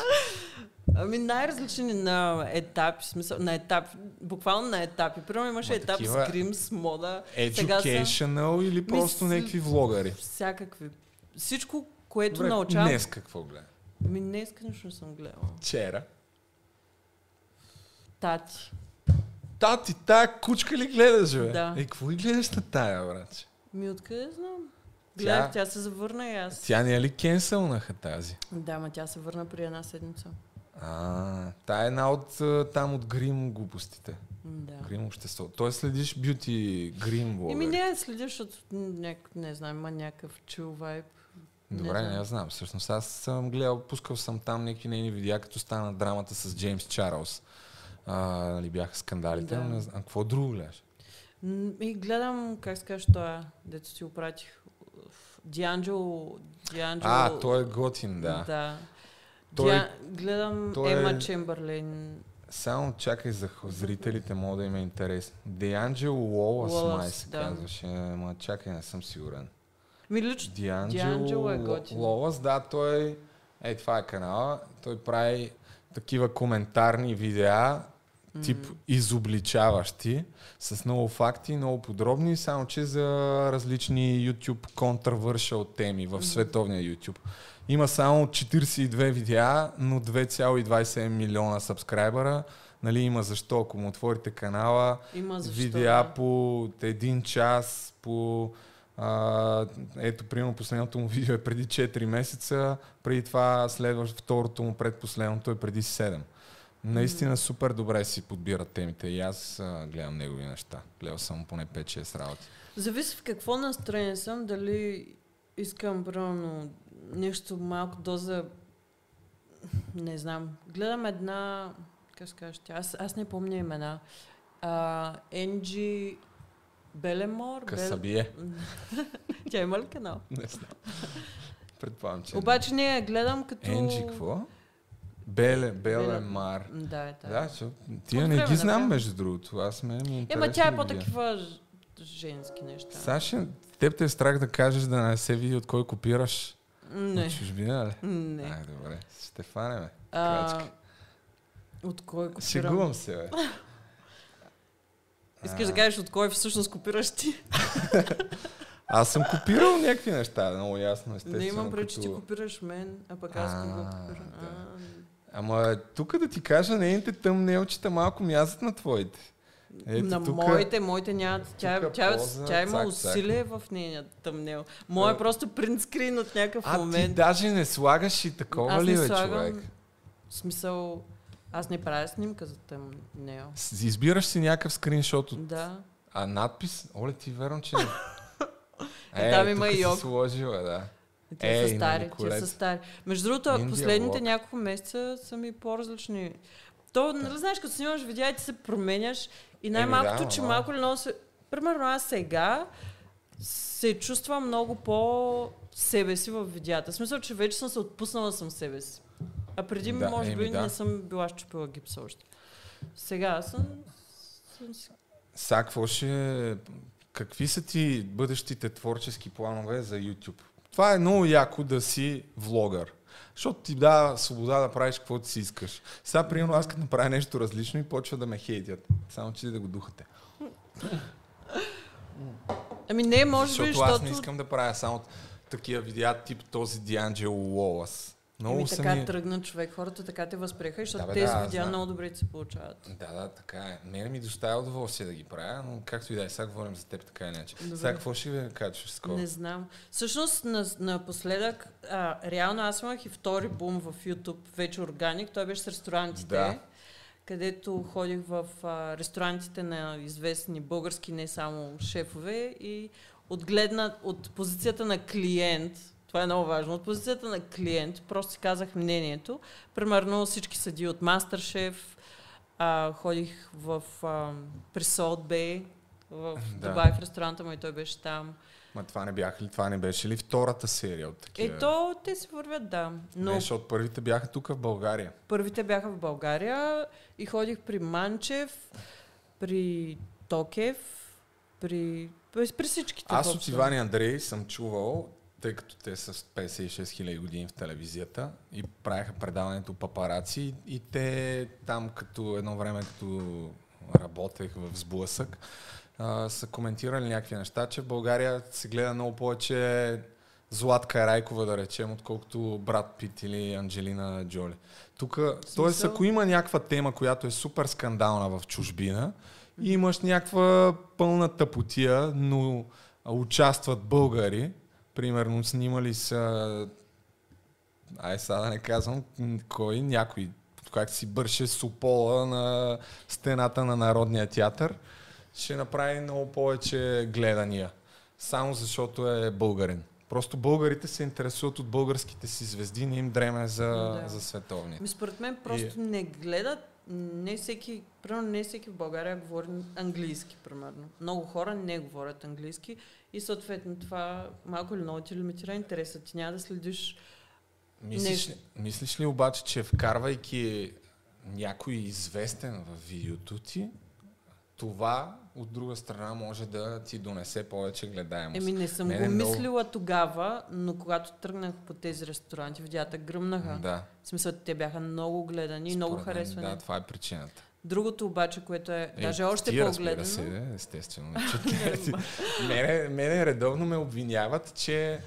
Ами най-различни на етапи, смисъл, на етапи, буквално на етапи. Примерно имаше Ма етап такива- с Кримс, мода, сега са Educational или просто Мис- някакви влогари? всякакви. Всичко, което Добре, научавам. днес какво гледа? Ми днес нищо не съм гледала. Вчера. Тати. Тати, тая кучка ли гледаш, бе? Да. Е, какво и гледаш на тая, брат? Ми откъде знам? Тя- Гледах, тя се завърна и аз. Тя не е ли кенсълнаха тази? Да, ма тя се върна при една седмица. А, тая е една от там от грим глупостите. Да. Грим общество. Той следиш бюти грим влогър. Еми не, следиш, защото няк... не знам, има някакъв чил вайб. Добре, не не, знам. я знам. Всъщност аз съм гледал, пускал съм там някакви нейни видеа, като стана драмата с Джеймс Чарлз. А, нали бяха скандалите, Да. но не знам. А какво друго гледаш? И гледам, как се каже, това, дето ти опратих. Дианджело. Дианджело. А, той е готин, да. да. Той- Диа... Гледам той е- Ема Чемберлейн. Само чакай за зрителите, мога да им е интересно. Деанджело Лолас май се да. казваше, ма чакай, не съм сигурен. Ми лично. Дианджело Дианджело е готин. Лолас, да, той... Ей, това е канала. Той прави такива коментарни видеа, тип изобличаващи, с много факти, много подробни, само че за различни YouTube controversial теми в световния YouTube. Има само 42 видеа, но 2,27 милиона сабскрайбъра. Нали, има защо, ако му отворите канала, Има защо. видеа да. по един час, по... А, ето, примерно, последното му видео е преди 4 месеца, преди това следващ, второто му предпоследното е преди 7. Наистина супер добре си подбира темите и аз а, гледам негови неща. Гледал съм поне 5-6 работи. Зависи в какво настроение съм, дали искам, примерно, нещо малко доза... Не знам. Гледам една... Как се каже тя? Аз, аз не помня имена. А, Енджи Белемор? Бел- Касабие. [LAUGHS] Тя има ли канал? Не знам. Предполагам, че... Обаче не я гледам като... Енджи, какво? Беле, Беле Мар. Да, е. Да, че, тия не ги на знам, между другото. Аз ме ми Ема тя е по-такива женски неща. Саша, теб те е страх да кажеш да не се види от кой копираш. Не. От чужбина ли? Не. Ай, добре. Ще фанеме. А, от кой копирам? Шегувам се, бе. [LAUGHS] Искаш да кажеш от кой всъщност копираш ти? [LAUGHS] Аз съм копирал някакви неща, много ясно, естествено. не имам пред, че ти копираш мен, а пък аз кого копирам. А, Ама тук да ти кажа, нейните тъмнелчета малко мязат на твоите. Ето на тук... моите, моите нямат. Тя, тука тя, поза, тя има цак, цак. усилие в нейния тъмнел. Моя е А. просто принт скрин от някакъв А ти момент. даже не слагаш и такова аз ли, бе, слагам, човек? В смисъл, аз не правя снимка за тъмнел. Избираш си някакъв скриншот от... Да. А надпис? Оле, ти верно, че... не- [LAUGHS] Е, там има тук и ок. сложила, да. Те Ей, са на стари, те са стари. Между другото, Един последните диалог. няколко месеца са ми по-различни. То, нали знаеш, като снимаш видеа и ти се променяш и най-малкото, да, че малко или много се... Примерно аз сега се чувствам много по себе си в видеята. В смисъл, че вече съм се отпуснала съм себе си. А преди, Да, може еми би, да. не съм била щупила гипса още. Сега съм... съм си... Сега, какво ще... Какви са ти бъдещите творчески планове за YouTube? Това е много яко да си влогър. Защото ти дава свобода да правиш каквото си искаш. Сега, примерно, аз като направя нещо различно и почва да ме хейтят. Само, че да го духате. Ами не, може би, защото аз защото... не искам да правя само такива видеа, тип този Дианджело Лолас. Много Еми така ми... тръгна човек, хората така те възприеха, защото бе, тези да, видеа много добре се получават. Да, да, така е. Мене ми доставя удоволствие да ги правя, но както и да е, сега говорим за теб така иначе. Добре. Сега какво ще ви качваш скоро? Не знам. Всъщност, на, напоследък, а, реално аз имах и втори бум в YouTube, вече органик. Той беше с ресторантите, Да. където ходих в а, ресторантите на известни български, не само шефове и от гледна, от позицията на клиент, Това е много важно. От позицията на клиент просто си казах мнението. Примерно всички съди от Мастершеф, а, ходих в, а, при Bay, в Да. Дубай в ресторанта му и той беше там. Ма това не бяха ли, това не беше ли втората серия от такива? Ето, те си вървят, да. Но Не, защото първите бяха тук в България. първите бяха в България и ходих при Манчев, при Токев, при, при, всичките. Аз от. Иван Андрей съм чувал, тъй като те са с 56 хиляди години в телевизията и правеха предаването папараци и те там като едно време, като работех в сблъсък, а, са коментирали някакви неща, че в България се гледа много повече Златка Райкова, да речем, отколкото Брат Пит или Анджелина Джоли. Тук, т.е. ако има някаква тема, която е супер скандална в чужбина, и имаш някаква пълна тъпотия, но участват българи, примерно снимали са, ай сега да не казвам кой, някой, как си бърше супола на стената на Народния театър, ще направи много повече гледания. Само защото е българин. Просто българите се интересуват от българските си звезди, не им дреме за, Да. за световни. Ми, според мен просто не гледат, не всеки, примерно не всеки в България говори английски, примерно. Много хора не говорят английски и съответно това малко или много ти лимитира интереса. Ти няма да следиш Мислиш, Нещо. ли, мислиш ли обаче, че вкарвайки някой известен в видеото ти, това от друга страна може да ти донесе повече гледаемост? Еми не съм Мене го много- мислила тогава, но когато тръгнах по тези ресторанти, видеята гръмнаха. Да. В смисъл, те бяха много гледани и много харесвани. Да, това е причината. Другото обаче, което е, даже Е, още ти, по-гледано... Се, естествено. че- [LAUGHS] [LAUGHS] мене, мене редовно ме обвиняват, че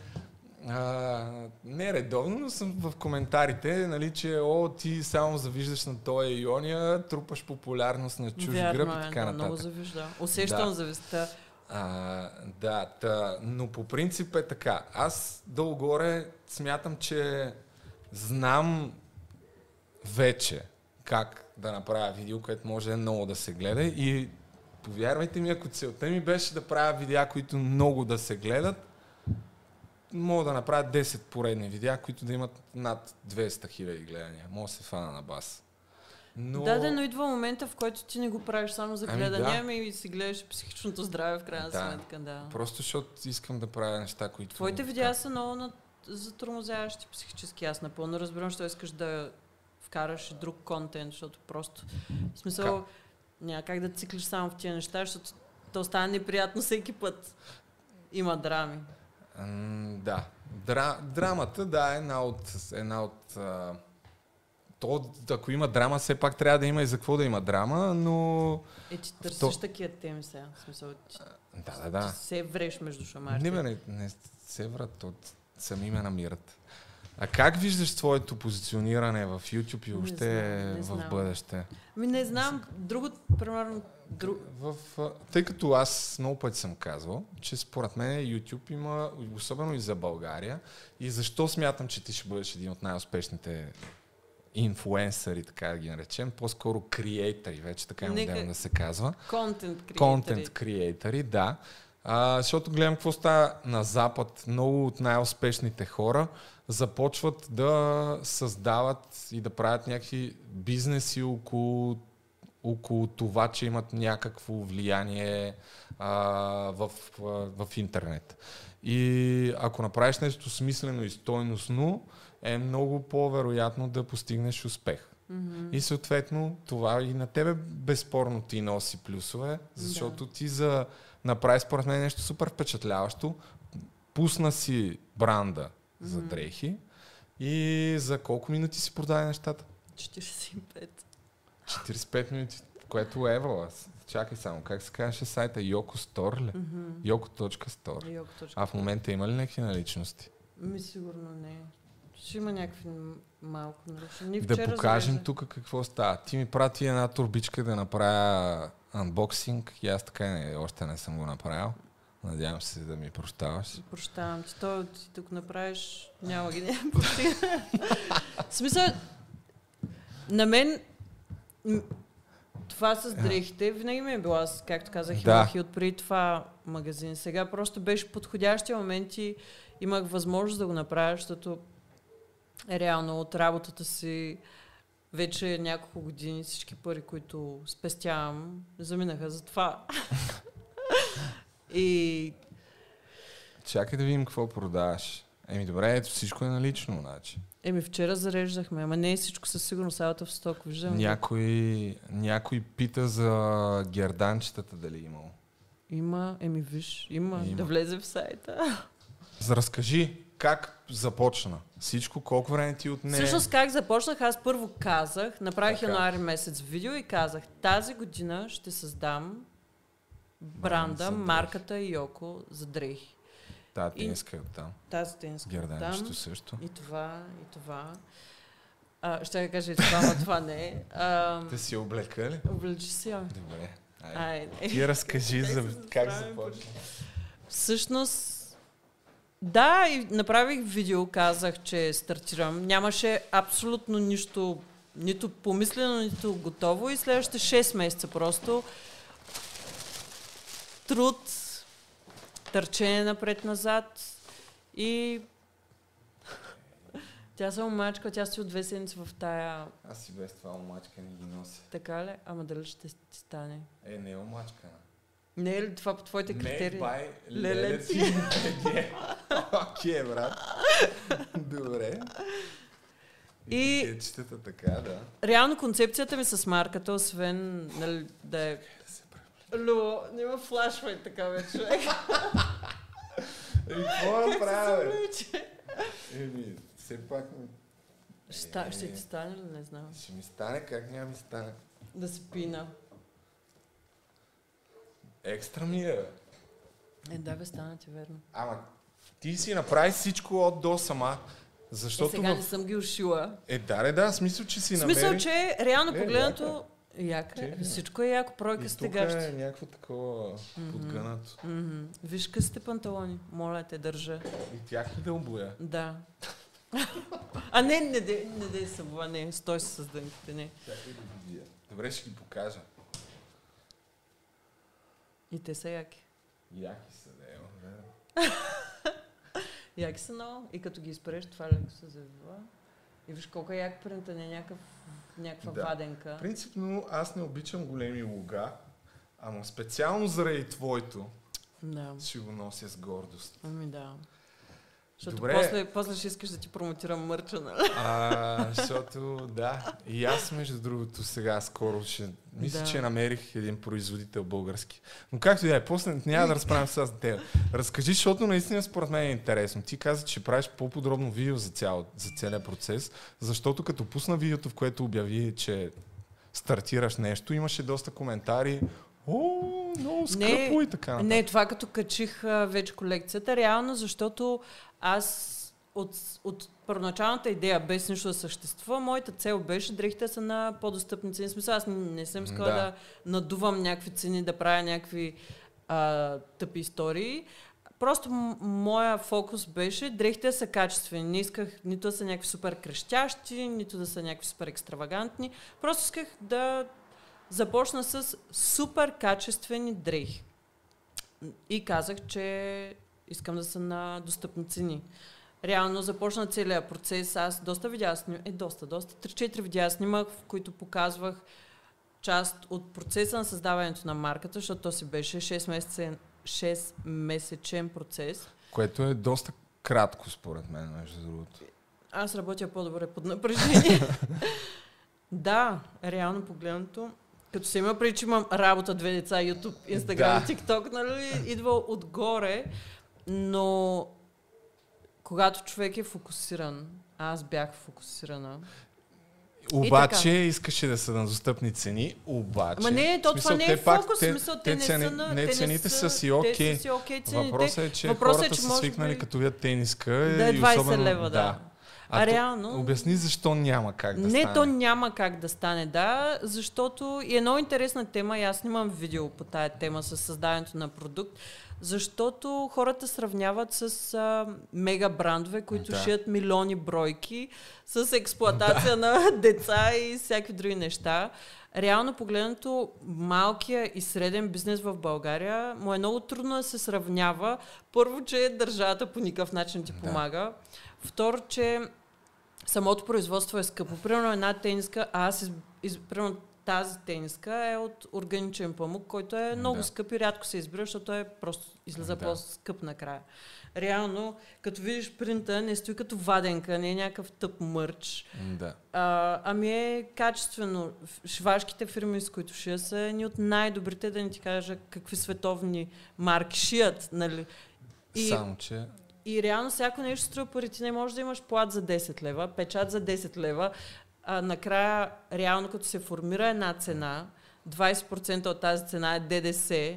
а, не редовно, но съм в коментарите, нали, че о, ти само завиждаш на този Иония, трупаш популярност на чуж Вярно гръб е, и така да, нататък. много завижда. Усещам Да. завистта. А, да, та, но по принцип е така. Аз долу-горе смятам, че знам вече как да направя видео, което може много да се гледа и повярвайте ми, ако целта ми беше да правя видеа, които много да се гледат, мога да направя 10 поредни видеа, които да имат над 200 хиляди гледания. Мога да се фана на бас. Но... Да, да, но идва момента, в който ти не го правиш само за Ами гледане, да. ами и си гледаш психичното здраве в крайна Да. сметка, да. Просто защото искам да правя неща, които... Твоите видеа са много на... затормозяващи психически. Аз напълно разбирам, що искаш да вкараш друг контент, защото просто... В смисъл, няма как да циклиш само в тия неща, защото то става неприятно всеки път. Има драми. М, да. Дра, драмата, да, е една от... Една от а, то, ако има драма, все пак трябва да има и за какво да има драма, но... Е, ти търсиш То- такива теми сега. В смисъл, ти, Да, да, да. се вреш между шамарите. Не, не, не се врат от сами ме намират. А как виждаш твоето позициониране в YouTube и Не въобще знам, не в знам. бъдеще? Ми не знам, друго, примерно, друг... В, тъй като аз много пъти съм казвал, че според мен YouTube има, особено и за България, и защо смятам, че ти ще бъдеш един от най-успешните инфуенсъри, така да ги наречем, по-скоро креатори, вече така е модерно да се казва. контент креатори. Контент креатори, да. А, защото гледам какво става на Запад. Много от най-успешните хора започват да създават и да правят някакви бизнеси около, около това, че имат някакво влияние а, в, а, в интернет. И ако направиш нещо смислено и стойностно, е много по-вероятно да постигнеш успех. Мгм. И съответно това и на тебе безспорно ти носи плюсове, защото ти за направи според мен нещо супер впечатляващо. Пусна си бранда за Мгм. дрехи и за колко минути си продаде нещата? 45. 45 минути, което е евро. Чакай само, как се казваше сайта? Yoko Store ли? Yoko.store. Йоко точка. А в момента има ли някакви наличности? Ми сигурно не. Ще има някакви малко нарушения. Да покажем тук какво става. Ти ми прати една турбичка да направя анбоксинг и аз така не, още не съм го направил. Надявам се да ми прощаваш. Прощавам ти. То ти тук направиш, няма ги. [LAUGHS] В смисъл, на мен това с дрехите винаги ми е било, аз, както казах, Да. имах и от преди това магазин. Сега просто беше подходящия момент и имах възможност да го направя, защото реално от работата си вече няколко години всички пари, които спестявам, заминаха за това. [LAUGHS] и Чакай да видим какво продаваш. Еми добре, ето всичко е налично, значи. Еми вчера зареждахме, ама не е всичко със сигурност out of stock, виждам. Някой, някой пита за герданчетата дали е имал. Има, еми виж, има, Има. да влезе в сайта. Разкажи как започна. Всичко, колко време ти отне? Всъщност как започнах, аз първо казах, направих Така. януари месец видео и казах, тази година ще създам бранда, марката Йоко за дрехи. Та, тенска е оттам. Тази тенска Герданчето там, също. и това, и това. А, ще я кажа и това, но това не е. Те си облека ли? облечи си, а. Добре. Айде. Ти разкажи за как започна. Всъщност, да, и направих видео, казах, че стартирам. Нямаше абсолютно нищо, нито помислено, нито готово. И следващите 6 месеца просто труд, търчение напред-назад и [LAUGHS] тя само мачка, тя си от две седмици в тая, Аз и без това омачка не ги нося. така ли? Ама дали ще ти стане? Е, не е омачка. Не е ли това по твоите критерии? Не, бай, Лелеци. [LAUGHS] Окей, брат. Добре. И- Етикетчетата така, да. Реално концепцията ми с марката, освен нали, да е... Лу, не ме флашвай така бе, човек. [LAUGHS] Еми, какво да правя. Еми, все пак... ми- Ще, Е, ще ти стане ли? Не знам. Ще ми стане, как няма ми стане? Да се пина. Екстра ми е, бе. Е, да бе, стана ти верно. Ама, ти си направи всичко от до сама. Е, Защото сега в... не съм ги ушила. Е, да, да, да, смисъл, че си В смисъл, намери... че реално Е, погледнато... Яка е. Чакай. Всичко е яко, пройка тук стегащи. е някакво такова подгънато. Мгм. Виж късите панталони. Моля те, държа. И тях ли да обоя? Да. а не, не дей, не дей събува, не. Стой се с дънките, не. Чакай да ги видя. Добре, ще ги покажа. И те са яки. Яки са, да, да. [LAUGHS] Яки са много. И като ги изпереш, това леко се завива. И виж колко е як принта, не е някакъв, някаква Да. ваденка. Принципно аз не обичам големи луга, ама специално заради твоето Да. ще го нося с гордост. Ами да. Защото Добре. после, после ще искаш да ти промотирам мърча, нали? А, защото, да. И аз, между другото, сега скоро ще... Мисля, Да. че намерих един производител български. Но както и да е, после няма да разправям за теб. Разкажи, защото наистина според мен е интересно. Ти каза, че правиш по-подробно видео за, цял, за целият процес, защото като пусна видеото, в което обяви, че стартираш нещо, имаше доста коментари. О, много скъпо и така. нататък. Не, това като качих а, вече колекцията, реално, защото аз от, от първоначалната идея, без нищо да съществува, моята цел беше дрехите са на по-достъпни цени. Смисъл, аз не, не съм искала Да. да. надувам някакви цени, да правя някакви а, тъпи истории. Просто м- моя фокус беше дрехите са качествени. Не исках нито да са някакви супер крещящи, нито да са някакви супер екстравагантни. Просто исках да започна с супер качествени дрехи. И казах, че искам да са на достъпни цени. Реално започна целият процес. Аз доста видеа снимах, е доста, доста, 3-4 видеа снимах, в които показвах част от процеса на създаването на марката, защото то си беше 6 месечен, 6 месечен процес. Което е доста кратко, според мен, между другото. Аз работя по-добре под напрежение. [LAUGHS] да, реално погледнато. Като се има преди, че имам работа, две деца, YouTube, Instagram, Да. TikTok, нали, идва отгоре, но когато човек е фокусиран, аз бях фокусирана. Обаче искаше да са на достъпни цени, обаче... Ама не, то това не е те фокус, в смисъл, те, не са. Не, те цените са, си Те окей. цените. Въпросът е, че Въпросът е, хората че са свикнали би- като видят тениска. Да е и 20 особено, лева, да. А, А, то- реално... Обясни защо няма как да не, стане. то няма как да стане, да, защото и е много интересна тема и аз снимам видео по тая тема с създаването на продукт, Защото хората сравняват с а, мега брандове, които Да. шият милиони бройки, с експлоатация на [LAUGHS] деца и всякакви други неща. Реално погледнато, малкия и среден бизнес в България му е много трудно да се сравнява. Първо, че държавата по никакъв начин ти Да. помага. Второ, че самото производство е скъпо. Примерно една тениска, а аз из, из, примерно тази тениска е от органичен памук, който е много Да. скъп и рядко се избира, защото е просто излиза Да. по-скъп накрая. Реално, като видиш принта, не стои като ваденка, не е някакъв тъп мърч. Да. А, ами е качествено. Швашките фирми, с които шия, са едни от най-добрите, да не ти кажа какви световни марки шият. Нали? И, Само, че... и реално всяко нещо струва пари. Ти не можеш да имаш плат за 10 лева, печат за 10 лева. А накрая, реално като се формира една цена, 20% от тази цена е ДДС.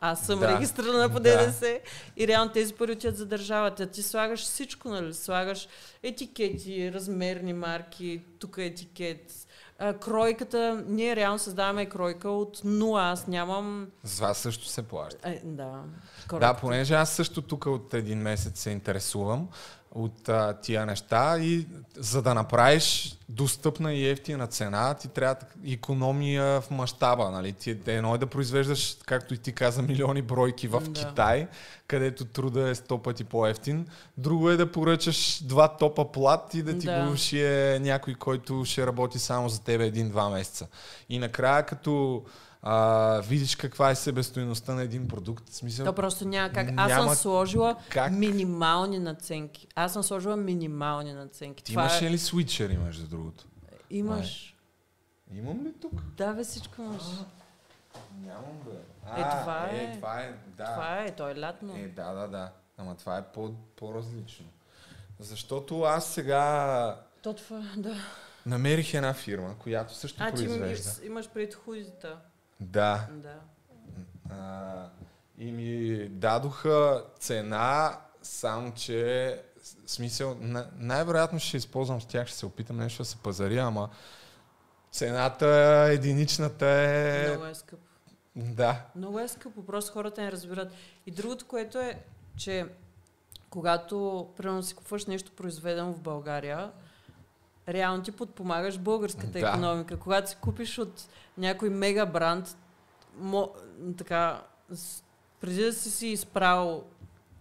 Аз съм Да. регистрирана по Да. ДДС и реално тези пари отиват за държавата. Ти слагаш всичко, нали? Слагаш етикети, размерни марки, тук е етикет. А, кройката, ние реално създаваме кройка от нула. Аз нямам... За това също се плаща. Е, да. Да, Кройката. понеже аз също тук от един месец се интересувам от а, тия неща и за да направиш достъпна и ефтина цена, ти трябва економия в мащаба. Нали? Ти, едно е да произвеждаш, както и ти каза, милиони бройки в Да. Китай, където труда е сто пъти по-ефтин. Друго е да поръчаш два топа плат и да ти Да. го шие някой, който ще работи само за тебе един-два месеца. И накрая, като а, видиш каква е себестоиността на един продукт, в смисъл, То просто няма как. Аз Няма съм сложила как. минимални наценки. Аз съм сложила минимални наценки. Ти Това имаш е... ли свитчери, между другото? Имаш. Имам ли тук? Да, бе, всичко имаш. Нямам бе. Е, това е. е. Това е, да. Това е, то е лятно. Е, да, да, да. Ама това е по, по-различно. Защото аз сега То това, да. намерих една фирма, която също А, ти произвежда. имаш, имаш пред худите. Да. Да. А, и ми дадоха цена, само че смисъл, на- най-вероятно ще използвам с тях, ще се опитам нещо да се пазаря, ама цената, единичната е... Много е скъпо. Да. Много е скъпо, просто хората не разбират. И другото, което е, че когато, примерно, си купуваш нещо произведено в България, реално ти подпомагаш българската Да. економика. Когато си купиш от някой мега бранд, мо, така, преди да си си изправил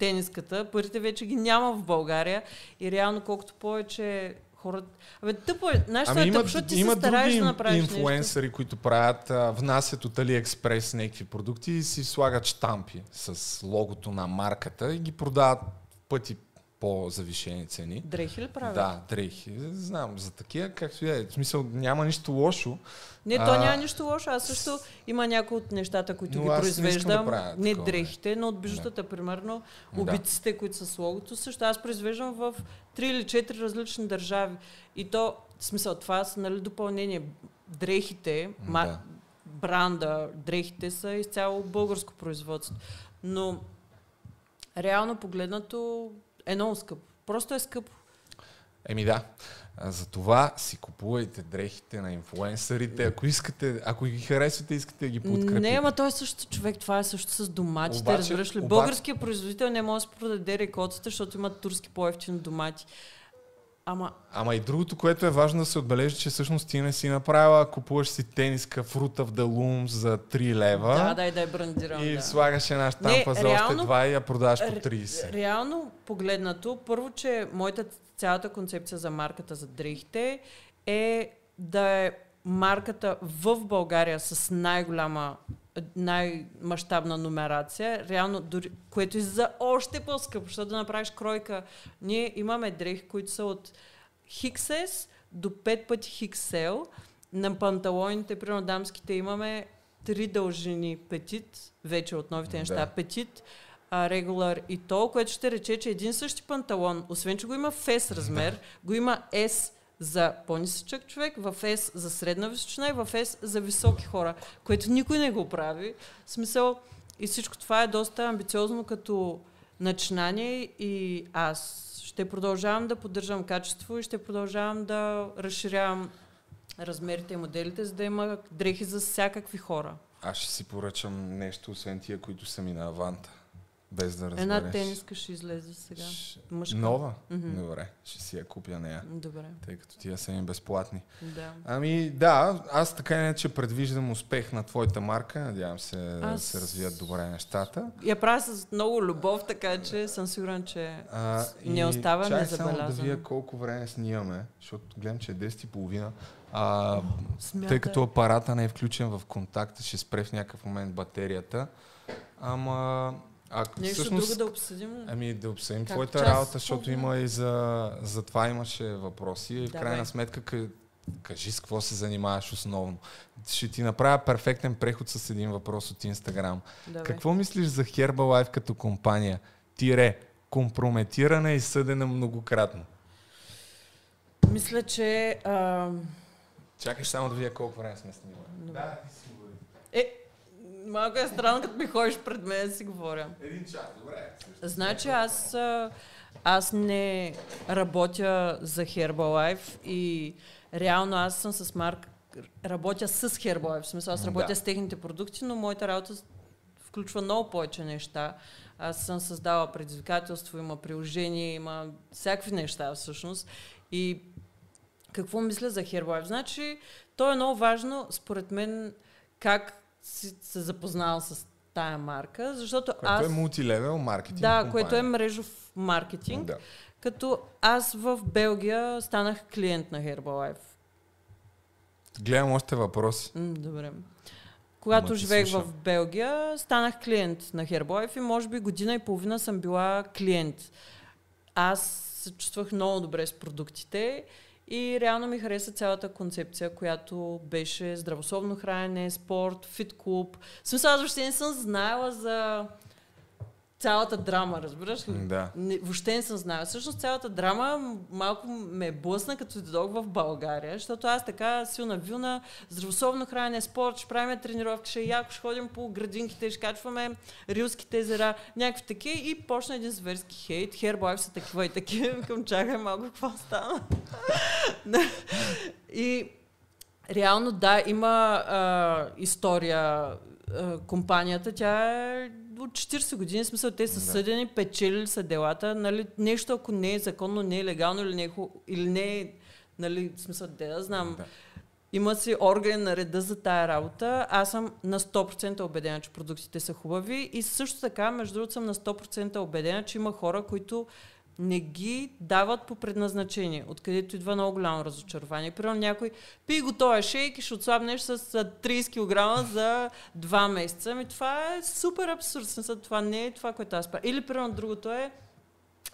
тениската, парите вече ги няма в България и реално колкото повече хората... Абе, тъпо е. Знаеш, Ами има, тъпо, защото ти има се стараеш да направиш нещо. инфлуенсъри, които правят, а, внасят от AliExpress някакви продукти и си слагат штампи с логото на марката и ги продават пъти по-завишени цени. Дрехи ли правят? Да, дрехи. Знам, за такива, както и е. В смисъл, няма нищо лошо. Не, то А, няма нищо лошо. Аз също има някои от нещата, които Но ги аз не да произвеждам. не такова дрехите, но от бижутата, примерно, Да. обиците, които са с логото. Също аз произвеждам в три или четири различни държави. И то, в смисъл, това са нали, допълнение. Дрехите, Да. ма, бранда, дрехите са изцяло българско производство. Но реално погледнато е много скъпо. Просто е скъпо. Еми да. А, За това си купувайте дрехите на инфлуенсърите. Ако искате, ако ги харесвате, искате да ги подкрепите. Не, ама той е също човек, това е също с доматите, Обаче- разбираш ли? обаче- Българският производител не може да продаде реколтата, защото има турски по-ефтини домати. Ама, Ама и другото, което е важно да се отбележи, че всъщност ти не си направила, купуваш си тениска of the Loom за 3 лева да, дай да я брандирам. и да. слагаш една штампа Не, за реално- още 2 и я продаваш по Ре- 30. Реално погледнато, първо, че моята цялата концепция за марката за дрехите е да е марката в България с най-голяма най-мащабна нумерация, реално, дори, което е за още по-скъпо, защото да направиш кройка. Ние имаме дрехи, които са от XS до 5 пъти XL. На панталоните, примерно дамските, имаме три дължини петит, вече от новите неща, Да. петит, регулар и то, което ще рече, че един същи панталон, освен че го има S размер, го има S за по-нисъчък човек, в S за средна височина и в S за високи хора, което никой не го прави. В смисъл, и всичко това е доста амбициозно като начинание и аз ще продължавам да поддържам качество и ще продължавам да разширявам размерите и моделите, за да има дрехи за всякакви хора. Аз ще си поръчам нещо, освен тия, които са ми на аванта. Без да разбереш. Една тениска ще излезе сега. Ш- Мъжка. Нова? Мгм. Добре, ще си я купя нея, Добре, тъй като тия са им безплатни. да. Ами да, аз така иначе предвиждам успех на твоята марка. Надявам се да Аз- се развият добре нещата. Я правя с много любов, така че съм сигурен, че А, не остава чай само да вия колко време снимаме, защото гледам, че е 10.30. А, Смятай. тъй като апарата не е включен в контакта, ще спре в някакъв момент батерията. Ама... А, Нещо всъщност, друго да обсъдим. Ами да обсъдим Как твоята час работа, защото има и за, за това имаше въпроси. И в крайна сметка, къ- кажи с какво се занимаваш основно. Ще ти направя перфектен преход с един въпрос от Инстаграм. Какво мислиш за Herbalife като компания? Тире, компрометирана и съдена многократно. Мисля, че... А, Чакай само да видя колко време сме снимали. Да, е, малко е странно, като ми ходиш пред мен да си говоря. Един час, добре. Значи аз, аз не работя за Herbalife и реално аз съм с Марк, работя с Herbalife, в смисъл аз работя Да. с техните продукти, но моята работа включва много повече неща. Аз съм създала предизвикателство, има приложение, има всякакви неща всъщност. И какво мисля за Herbalife? Значи, то е много важно, според мен, как си се запознал с тая марка, защото Което аз... е мултилевел маркетинг Да, компания. което е мрежов маркетинг. Да. Като аз в Белгия станах клиент на Herbalife. Гледам още въпроси. М, добре. Когато Ма ти живеех в Белгия, станах клиент на Herbalife и може би година и половина съм била клиент. Аз се чувствах много добре с продуктите и реално ми хареса цялата концепция, която беше здравословно хранене, спорт, фит клуб. Смисъл, аз въобще не съм знаела за цялата драма, разбираш ли? Да. Не, въобще не съм знала. Всъщност цялата драма малко ме блъсна, като дойдох в България, защото аз така силна вилна, здравословно хранене, спорт, ще правим тренировки, ще е яко, ще ходим по градинките, ще качваме рилските езера, някакви такива и почна един зверски хейт. Herbalife са такива и такива. [LAUGHS] Викам, чакай малко, какво стана? [LAUGHS] и реално да, има а, история а, компанията, тя е от 40 години, смисъл те са Да. съдени, печелили са делата, нали, нещо ако не е законно, не е легално или не е, или не е нали, в смисъл, де да знам, Да. има си орган на реда за тая работа. Аз съм на 100% убедена, че продуктите са хубави и също така, между другото, съм на 100% убедена, че има хора, които не ги дават по предназначение, откъдето идва много голямо разочарование. Примерно някой пи го този шейк и ще отслабнеш с а, 30 кг за 2 месеца. Ами това е супер абсурд. В смисъл, Това не е това, което аз правя. Или примерно другото е,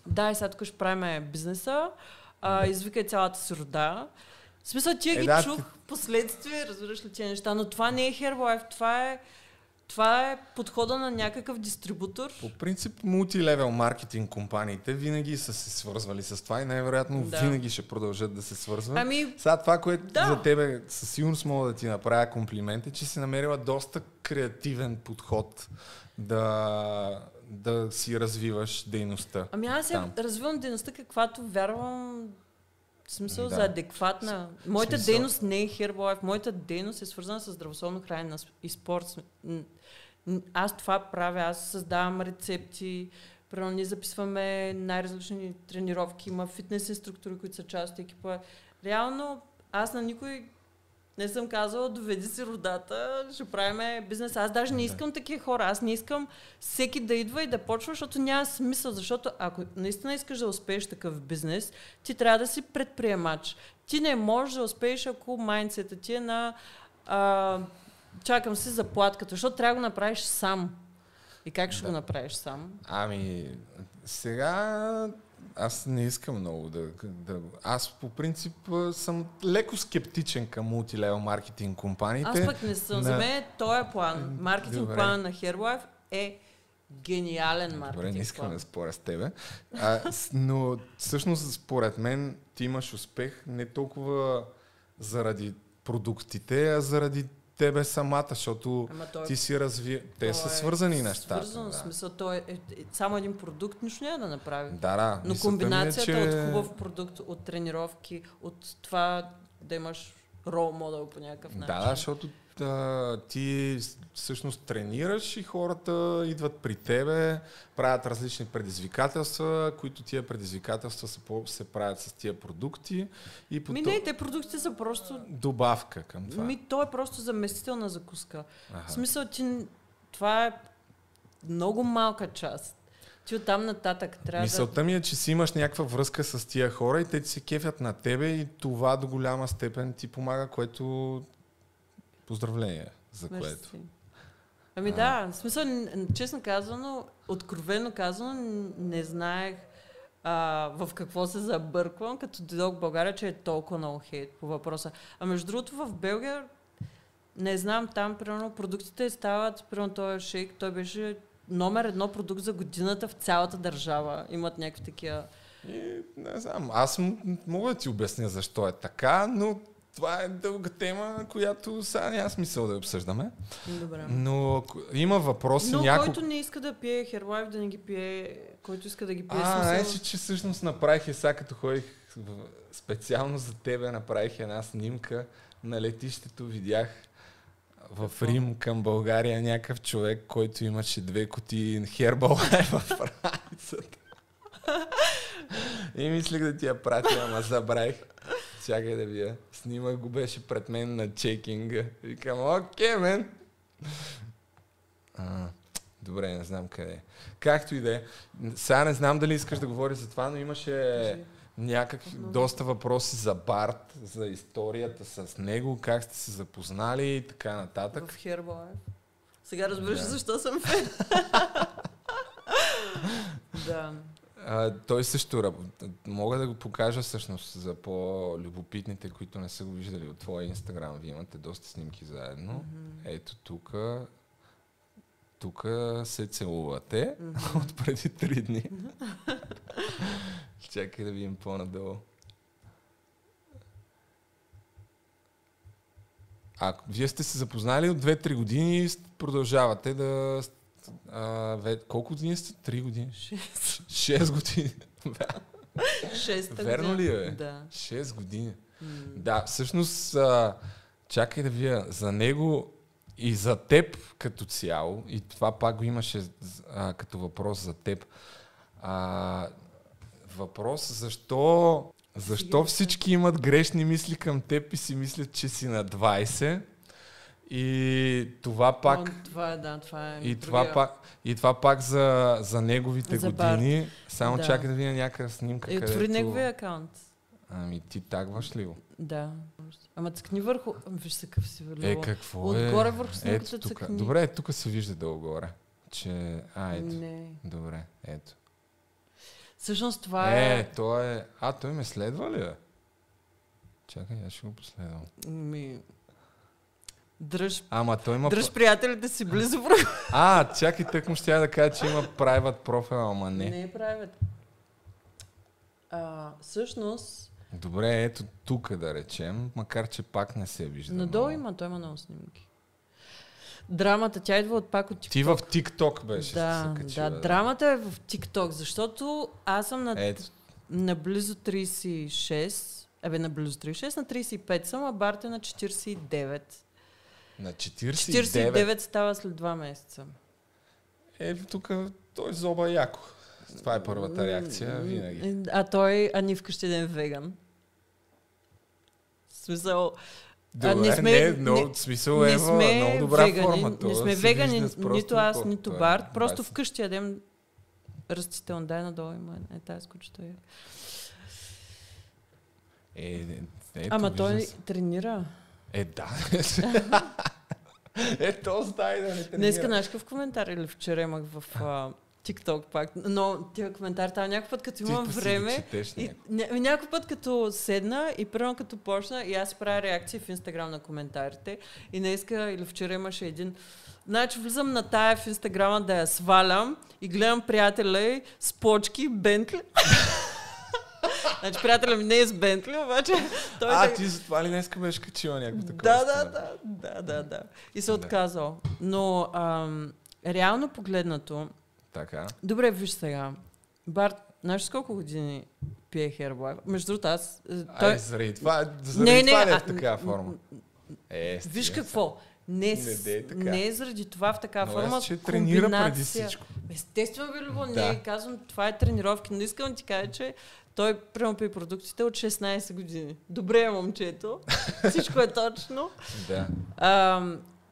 да, и сега тук ще правим бизнеса, а, извикай цялата си рода. В смисъл, тия Е, ги да, чух в последствие, разбираш ли тия неща, но това не е Herbalife, това е, това е подхода на някакъв дистрибутор. По принцип, мултилевел маркетинг компаниите винаги са се свързвали с това и най-вероятно Да. винаги ще продължат да се свързват. Ами, Сега това, което Да. за тебе със сигурност мога да ти направя комплимент е, че си намерила доста креативен подход да, да си развиваш дейността. ами аз Там. развивам дейността, каквато вярвам в смисъл Да. за адекватна. Моята смисъл. дейност не е Herbalife, моята дейност е свързана с здравословно хранене и спорт. Аз това правя, аз създавам рецепти, Примерно ние записваме най-различни тренировки, има фитнес инструктори, които са част от екипа. Реално аз на никой не съм казала, доведи си родата, ще правим бизнес. Аз даже не искам такива хора. Аз не искам всеки да идва и да почва, защото няма смисъл. Защото ако наистина искаш да успееш такъв бизнес, ти трябва да си предприемач. Ти не можеш да успееш, ако майндсета ти е на а, чакам си заплатката, защото трябва да го направиш сам. И как ще Да. го направиш сам? Ами, сега аз не искам много да, да... Аз по принцип съм леко скептичен към мултилевел маркетинг компаниите. Аз пък не съм. на- За мен този план, маркетинг Добре. плана на Herbalife е гениален маркетинг Добре, не искам план. да споря с тебе. А, но всъщност, според мен, ти имаш успех не толкова заради продуктите, а заради тебе самата, защото Ама той ти си разви... Те са е свързани нещата. Свързано, да. смисъл, той е, е, е само един продукт, нищо няма да направи. Да, да. Но ми е, комбинацията че- от хубав продукт, от тренировки, от това да имаш рол модел по някакъв начин. Да, защото а, ти всъщност тренираш и хората идват при тебе, правят различни предизвикателства, които тия предизвикателства се, се правят с тия продукти и по Ми не, те продуктите са просто... добавка към това. Ми, то е просто заместителна закуска. Аха. В смисъл, ти... Това е много малка част. Ти оттам нататък трябва да... Мисълта ми е, че си имаш някаква връзка с тия хора и те ти се кефят на тебе и това до голяма степен ти помага, което поздравление за Мерси. което. Ами да, в смисъл, честно казано, откровено казано, не знаех а, в какво се забърквам, като дойдох в България, че е толкова много хейт по въпроса. А между другото в Белгия, не знам, там примерно продуктите стават, примерно този шейк, той беше номер едно продукт за годината в цялата държава. Имат някакви такива... И, не знам, аз м- мога да ти обясня защо е така, но това е дълга тема, която сега няма смисъл да я обсъждаме. Добре. Но има въпроси Но няколко... който не иска да пие Herbalife, да не ги пие, който иска да ги пие, А, знаеш ли, че всъщност направих и сега като ходих специално за тебе, направих една снимка на летището, видях в Рим към България някакъв човек, който имаше две кутии Herbalife в раницата. [LAUGHS] И мислех да ти я пратя, ама забравих. Да вия. Снимах го беше пред мен на чекинга. Викам, окей, мен. А, добре, не знам къде е. Както и да е. Сега не знам дали искаш да говориш за това, но имаше някакви доста въпроси за Барт, за историята с него, как сте се запознали и така нататък. В Herbalife. Сега разбираш Да. защо съм фен. [LAUGHS] да. А, той също работи. Мога да го покажа всъщност за по-любопитните, които не са го виждали от твоя инстаграм. Вие имате доста снимки заедно. Мгм. Ето тук. Тук се целувате Мгм. от преди три дни. [LAUGHS] Чакай да видим по-надолу. А, вие сте се запознали от 2-3 години и продължавате да... А, ве, колко години сте? 3 години? Шест. 6 години. Шеста Верно ли е? Да. 6 години. М. Да, всъщност, а, чакай да вия, за него и за теб като цяло, и това пак го имаше а, като въпрос за теб. А, въпрос защо, защо всички имат грешни мисли към теб и си мислят, че си на 20 и това пак... Но това е, да, това е. И другия. това, пак, и това пак за, за неговите За години. Само Да. чакай да видя някаква снимка. Е, отвори неговия акаунт. Ами ти тагваш ли го? Да. Ама цъкни върху... Виж се какъв си Е, върху. какво е? Отгоре върху снимката Ето тук. цъкни. Добре, тук се вижда долу-горе. Че... А, ето. Не. Добре, ето. Всъщност това е... Е, той е... А, той ме следва ли? Чакай, аз ще го последвам. Ми... Дръж, Ама той има... дръж приятелите си близо върху... [LAUGHS] А, чакай, тък му ще я да кажа, че има private профил, ама не. Не е правят. А, всъщност, Добре, ето тук да речем, макар че пак не се вижда. надолу много. има, той има много снимки. Драмата, тя идва от пак от TikTok. Ти в TikTok беше да, се качила, да, драмата е в TikTok, защото аз съм на, Ето, на близо 36, абе на близо 36, на 35 съм, а Барт е на 49. На 49. 49 става след 2 месеца. Е, тук той зоба яко. Това е първата реакция, винаги. А той, а ни вкъщи е веган. В смисъл, Добре, а, не сме- не, но не- смисъл не е сме много добра вегани, форма. То не сме вегани, вижда нито аз, нито Той е Барт. Просто 20. вкъщи ядем растително. Дай надолу има е тази кучето. Е. Е, е, ето, Ама той тренира. Е, да. [LAUGHS] е, то знае да не тренира. Днеска знаеш какъв коментар или вчера имах в а, TikTok пак. Но тия коментар там някакъв път, като имам време, И, ня, някой път като седна и първо като почна и аз правя реакции в Инстаграм на коментарите и днеска или вчера имаше един Значи влизам на тая в Инстаграма да я свалям и гледам приятеля с почки, Бентли. [LAUGHS] значи приятеля ми не е с Бентли, обаче той А, да- ти затова ли днеска беше качила някакво такова? да, да, да, да, да, да. И се Да. отказал. Но ам, реално погледнато, Така. добре, виж сега. Барт, знаеш колко години пие Herbalife? Между другото, аз... е, Ай, заради това, заради Не, не, това ли е а- в такава форма? Е, Виж какво. Не, Не дей така. не заради това в такава Но форма. ще тренира преди всичко. Естествено, бе, Любо, Да. не казвам, това е тренировки, но искам да ти кажа, че той прямо при продуктите от 16 години. Добре е, момчето. [LAUGHS] Всичко е точно. Да. А,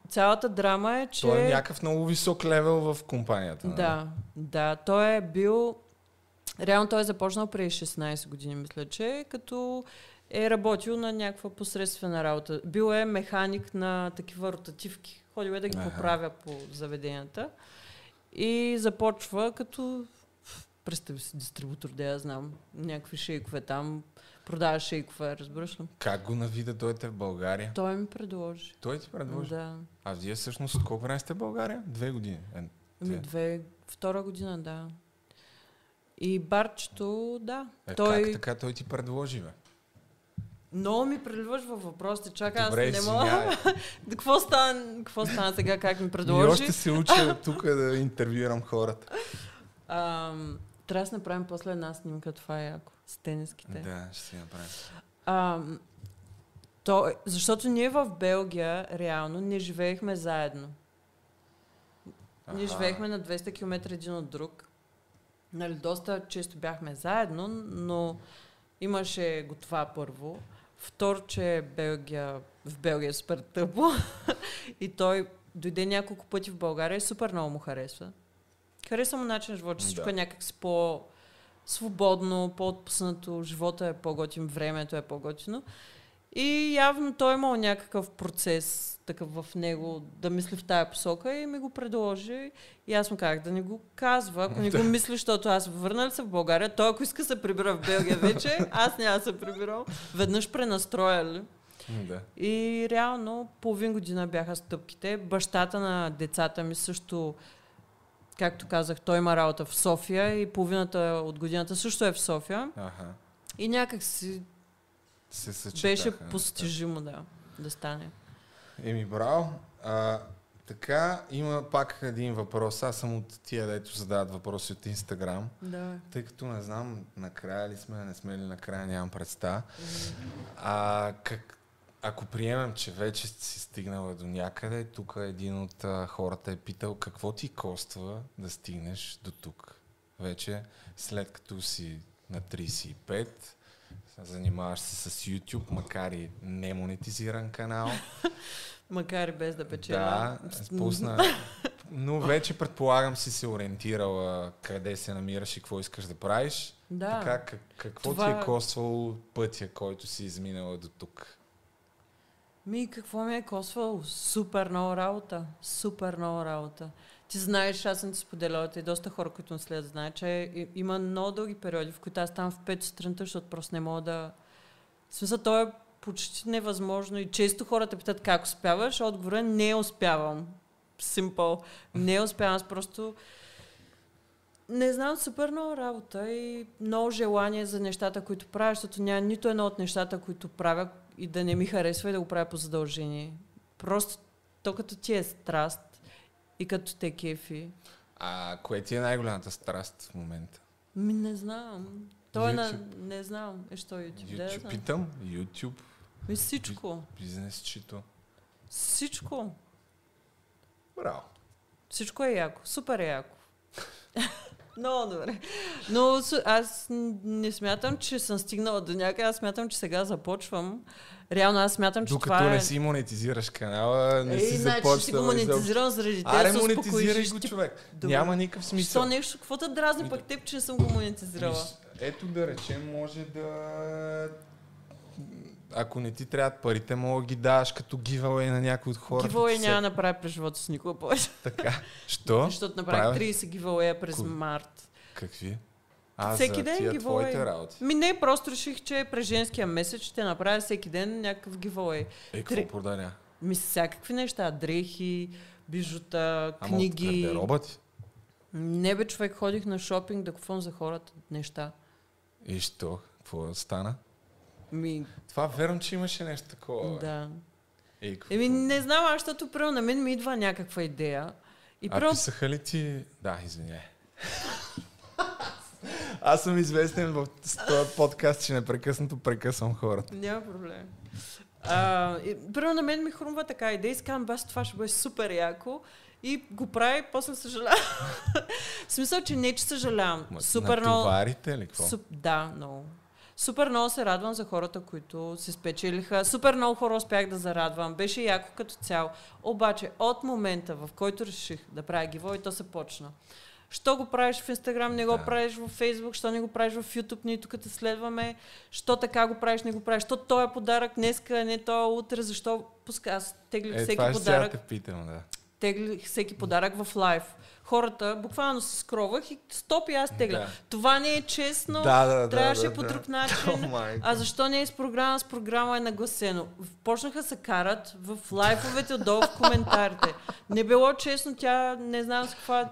цялата драма е, че... Той е някакъв много висок левел в компанията. нали? Да, да. Той е бил... Реално той е започнал преди 16 години, мисля, че като е работил на някаква посредствена работа. Бил е механик на такива ротативки. Ходил е да ги поправя по заведенията. И започва като... Представи си дистрибутор, да я знам. Някакви шейкове там. Продава шейкове, разбираш ли? Как го нави да дойдете в България? Той ми предложи. Той ти предложи. Да. А вие всъщност от колко време сте в България? Две години. Е, Ами Две. две, втора година, да. И барчето, да. Е, той Как така той ти предложи, бе? много ми преливаш във въпросите. Чакай, аз не мога. [LAUGHS] какво, стана, какво стана сега, как ми [LAUGHS] И предложи? още се уча [LAUGHS] тук да интервюирам хората. Ам, трябва да направим после една снимка, това е яко. С тениските. Да, ще си направим. Ам, то, защото ние в Белгия реално не живеехме заедно. Ние Аха. живеехме на 200 км един от друг. Нали, доста често бяхме заедно, но имаше го това първо. Второ, че Белгия, в Белгия е супер тъпо. [LAUGHS] и той дойде няколко пъти в България и супер много му харесва. Харесва му начин на живот, че всичко Да. е някак си по свободно, по-отпуснато, живота е по-готин, времето е по-готино. И явно той е имал някакъв процес такъв в него да мисли в тая посока и ми го предложи. И аз му казах да не го казва, ако не го [LAUGHS] мисли, защото аз върнали се в България. Той ако иска се прибира в Белгия вече, [LAUGHS] аз няма се прибирам. Веднъж пренастрояли. Да. И реално половин година бяха стъпките. Бащата на децата ми също, както казах, той има работа в София и половината от годината също е в София. Аха. И някак си Се съчетаха. беше постижимо да, да стане. Еми, браво. А, така, има пак един въпрос. Аз съм от тия, дето задават въпроси от Инстаграм. Да. Тъй като не знам, накрая ли сме, не сме ли накрая, нямам представа. А, как, ако приемем, че вече си стигнала до някъде, тук един от а, хората е питал какво ти коства да стигнеш до тук. Вече след като си на 35, занимаваш се с YouTube, макар и не монетизиран канал. [LAUGHS] Макар и без да печеля. Да, спусна. Но вече предполагам си се ориентирала къде се намираш и какво искаш да правиш. Да. Така, как, какво Това- ти е коствало пътя, който си изминала до тук? Ми, какво ми е косвало? Супер много работа. Супер много работа. Ти знаеш, аз съм ти споделяла, и доста хора, които ме следят, знаят, че има много дълги периоди, в които аз ставам в 5 сутринта, защото просто не мога да... В смисъл, то е почти невъзможно и често хората питат как успяваш, отговорът е не успявам. Simple. Не успявам, аз просто... Не знам, супер много работа и много желание за нещата, които правя, защото няма нито едно от нещата, които правя и да не ми харесва и да го правя по задължение. Просто то като ти е страст и като те кефи. А кое ти е най-голямата страст в момента? Ми не знам. То е на... Не знам. Е, що YouTube? Да, я YouTube, знам. питам? YouTube, Ми всичко. бизнесчито. Всичко. Браво. Всичко е яко. Супер е яко. [LAUGHS] Много добре. Но аз не смятам, че съм стигнала до някъде. Аз смятам, че сега започвам. Реално аз смятам, че Докато това е... не си монетизираш канала, не си Ей, значи започнал. си го изобщо. монетизирам заради те. Аре, да монетизирай успокоиш. го, човек. Добре. Няма никакъв смисъл. Що нещо? Какво те дразни пък теб, че не съм го монетизирала? Ето да речем, може да... Ако не ти трябват парите, мога да ги даваш като гивалей на някой от хората. Гивалей няма да направя през живота си никога повече. Така. [LAUGHS] Що? Защото направих Правя- 30 гивалея през Кои? март. Какви? А, Всеки за ден тия giveaway. твоите работи. Ми не, просто реших, че през женския месец ще направя всеки ден някакъв гивалей. Е, какво Три- проданя? Ми всякакви неща. Дрехи, бижута, Ама книги. от гардероба ти? Не бе, човек, ходих на шопинг да купувам за хората неща. И що? Какво стана? Ми, Това верно, че имаше нещо такова. бе. да. Ей? Еми, не знам, аз, защото прямо на мен ми идва някаква идея. И а прямо писаха ли ти... Да, извиняй. [LAUGHS] Аз съм известен в този подкаст, че непрекъснато прекъсвам хората. Няма проблем. А, и, примерно на мен ми хрумва така идея и си казвам, бас, това ще бъде супер яко. И го прави, после съжалявам. [LAUGHS] В смисъл, че не, че съжалявам. Ма, Супер много. Ли какво? Суп, да, много. Супер много се радвам за хората, които се спечелиха. Супер много хора успях да зарадвам. Беше яко като цяло. Обаче, от момента, в който реших да правя гиво, то се почна. Що го правиш в Инстаграм, не го Да. правиш в Фейсбук, що не го правиш в Ютуб, ние тук те следваме, що така го правиш, не го правиш, що той е подарък днеска, не той е утре, защо пуска аз теглих Е, всеки това ще подарък те питам, да. теглих всеки подарък в лайв. Хората буквално се скровах и стоп и аз тегля. Да. Това не е честно, Да, да, да, трябваше да, по да. друг [LAUGHS] начин. О, майко. а защо не е с програма? С програма е нагласено. Почнаха се карат в лайфовете отдолу в коментарите. Не било честно, тя не знам с каква...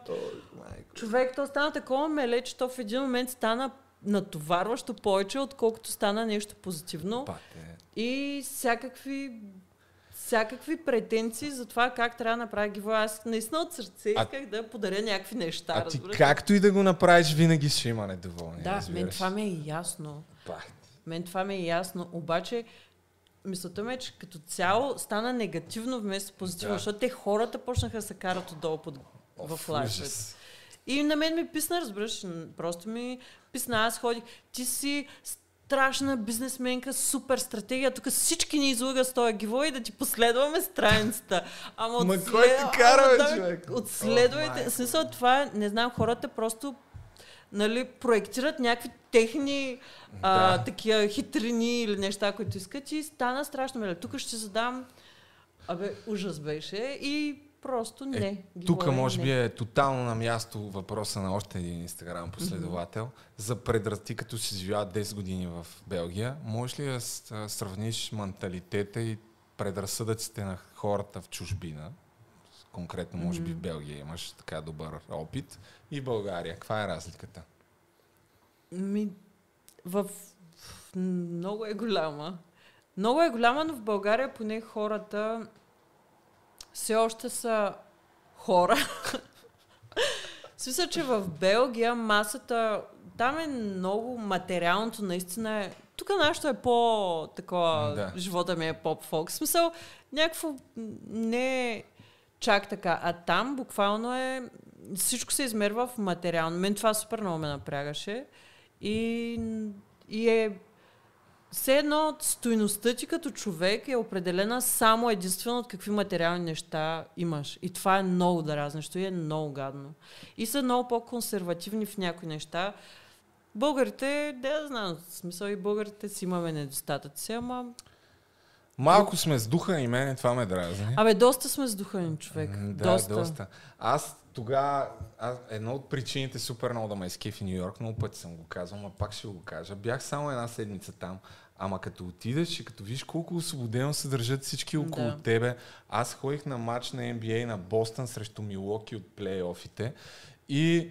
Човек, то стана такова меле, че то в един момент стана натоварващо повече, отколкото стана нещо позитивно. Пате. И всякакви всякакви претенции за това как трябва да направя гиво. Аз наистина от сърце А- исках да подаря някакви неща. А ти разбираш както и да го направиш, винаги ще има недоволни. Да, мен разбираш. това ми е ясно. Пах. Мен това ми е ясно. Обаче, мисълта ми е, че като цяло стана негативно вместо позитивно, Да. защото те хората почнаха да се карат отдолу под, Оф, в лайфовете. И на мен ми писна, разбираш, просто ми писна, аз ходих, ти си страшна бизнесменка, супер стратегия, тук всички ни излага с този гиво и да ти последваме страницата. Ама Ма отслед- кой те кара, да, човек? Отследвайте. В смисъл това, е, не знам, хората просто нали, проектират някакви техни а, Да. такива хитрини или неща, които искат и стана страшно. Тук ще задам Абе, ужас беше и просто не. Е, Тук може би е тотално на място въпроса на още един инстаграм последовател за предрати, като си живя 10 години в Белгия. Можеш ли да сравниш менталитета и предразсъдъците на хората в чужбина? Конкретно, може би в Белгия имаш така добър опит. И в България. Каква е разликата? Ми, в- Много е голяма. Много е голяма, но в България поне хората все още са хора. Смисъл, че в Белгия масата, там е много материалното, наистина е... Тук нашето е по такова, Да. живота ми е поп-фолк. Смисъл, някакво не е чак така. А там буквално е... Всичко се измерва в материално. Мен това супер много ме напрягаше. И, и е все едно стойността ти като човек е определена само единствено от какви материални неща имаш. И това е много дразнещо и е много гадно. И са много по-консервативни в някои неща. Българите, да знам, в смисъл и българите си имаме недостатъци, ама... Малко сме с духа и мене това ме дразни. Абе, доста сме сдухани човек. М, Да, доста. доста. Аз тогава, аз, едно от причините супер много да ме изкефи Нью Йорк, много пъти съм го казвал, но пак ще го кажа. Бях само една седмица там, ама като отидеш и като виж колко освободено се държат всички около Да. тебе. Аз ходих на матч на NBA на Бостън срещу Милоки от плейофите и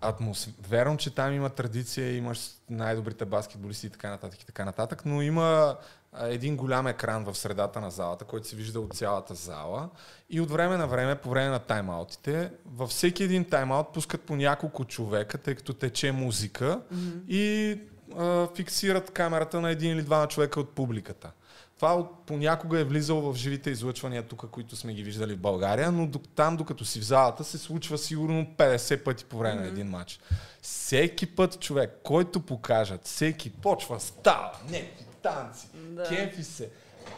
атмосфера. Верно, че там има традиция, имаш най-добрите баскетболисти и така нататък и така нататък, но има един голям екран в средата на залата, който се вижда от цялата зала и от време на време, по време на тайм-аутите, във всеки един тайм-аут пускат по няколко човека, тъй като тече музика и а, фиксират камерата на един или двама човека от публиката. Това от, понякога е влизало в живите излъчвания тук, които сме ги виждали в България, но док- там, докато си в залата, се случва сигурно 50 пъти по време на един матч. Всеки път човек, който покажат, всеки почва, става, не, танци, Да. кефи се.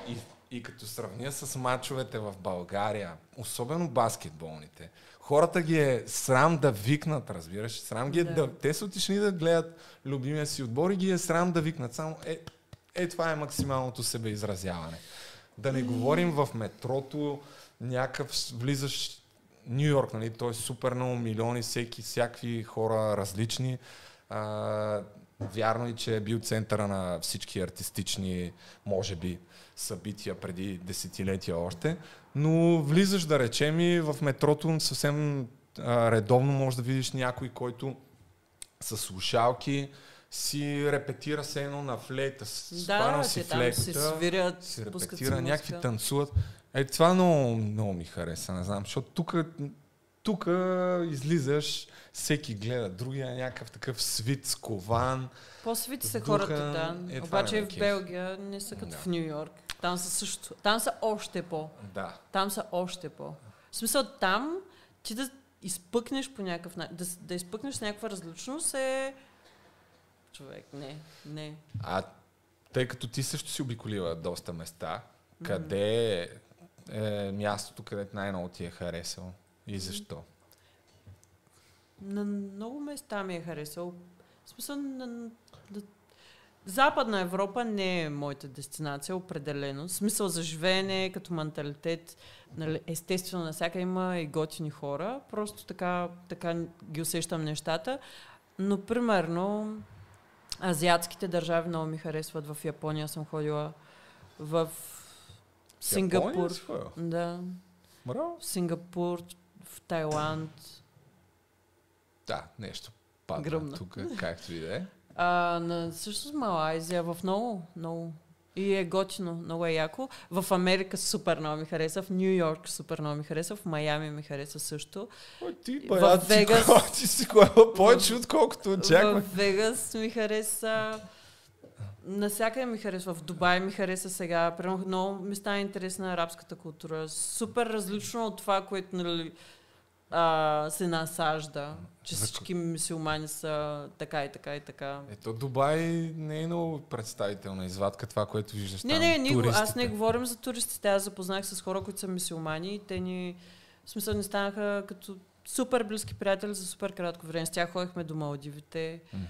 И, и като сравня с матчовете в България, особено баскетболните, хората ги е срам да викнат, разбираш? Срам ги е да. Да. те са отишли да гледат любимия си отбор и ги е срам да викнат. Само е, е това е максималното себеизразяване. Да не говорим в метрото, някакъв влизаш Нью Йорк, нали? Той е супер много милиони, всеки, всякакви хора различни. А, вярно и, че е бил центъра на всички артистични, може би, събития преди десетилетия още. Но влизаш, да речем, и в метрото съвсем а, редовно може да видиш някой, който с слушалки си репетира се едно на флейта. Да, си те там си свирят, си пускат си репетира, някакви танцуват. Е, това много, много ми хареса, не знам, защото тук тук излизаш, всеки гледа, другия е някакъв такъв свит, скован. По-свити са Духа, хората, да. е, това Обаче в. Белгия не са като Да. в Нью Йорк. Там са също. Там са още по. Да. Там са още по. В смисъл там ти да изпъкнеш по някакъв начин, да, да изпъкнеш с някаква различност е... Човек, не, не. А тъй като ти също си обиколила доста места, къде е, е мястото, където най-много ти е харесало и защо? На много места ми е харесал. В смисъл, на, на, Западна Европа не е моята дестинация, определено. Смисъл за живеене, като менталитет. Нали, естествено, навсяка има и готини хора. Просто така, така ги усещам нещата. Но, примерно, азиатските държави много ми харесват. В Япония съм ходила. В Сингапур. Ходила? Да. Браво. В Сингапур, в Тайланд. Да, нещо падна Гръмна. тук, както и да е. А, на, също с Малайзия, в много, много. И е готино, много е яко. В Америка супер много ми хареса, в Нью Йорк супер много ми хареса, в Майами ми хареса също. Ой, ти, В бая, ти, Вегас- ти си ходила [LAUGHS] повече, отколкото очаквах. В Вегас ми хареса. Насякъде ми харесва. В Дубай ми хареса сега. Примерно много ми стана интересна арабската култура. Супер различно от това, което нали, а, се насажда. Че За всички мусулмани са така и така и така. Ето Дубай не е много представителна извадка това, което виждаш Не, там. не, го- аз не говорим за туристите. Аз запознах с хора, които са мисиомани и те ни, в смисъл, ни станаха като супер близки приятели за супер кратко време. С тях ходихме до Малдивите. Мгм.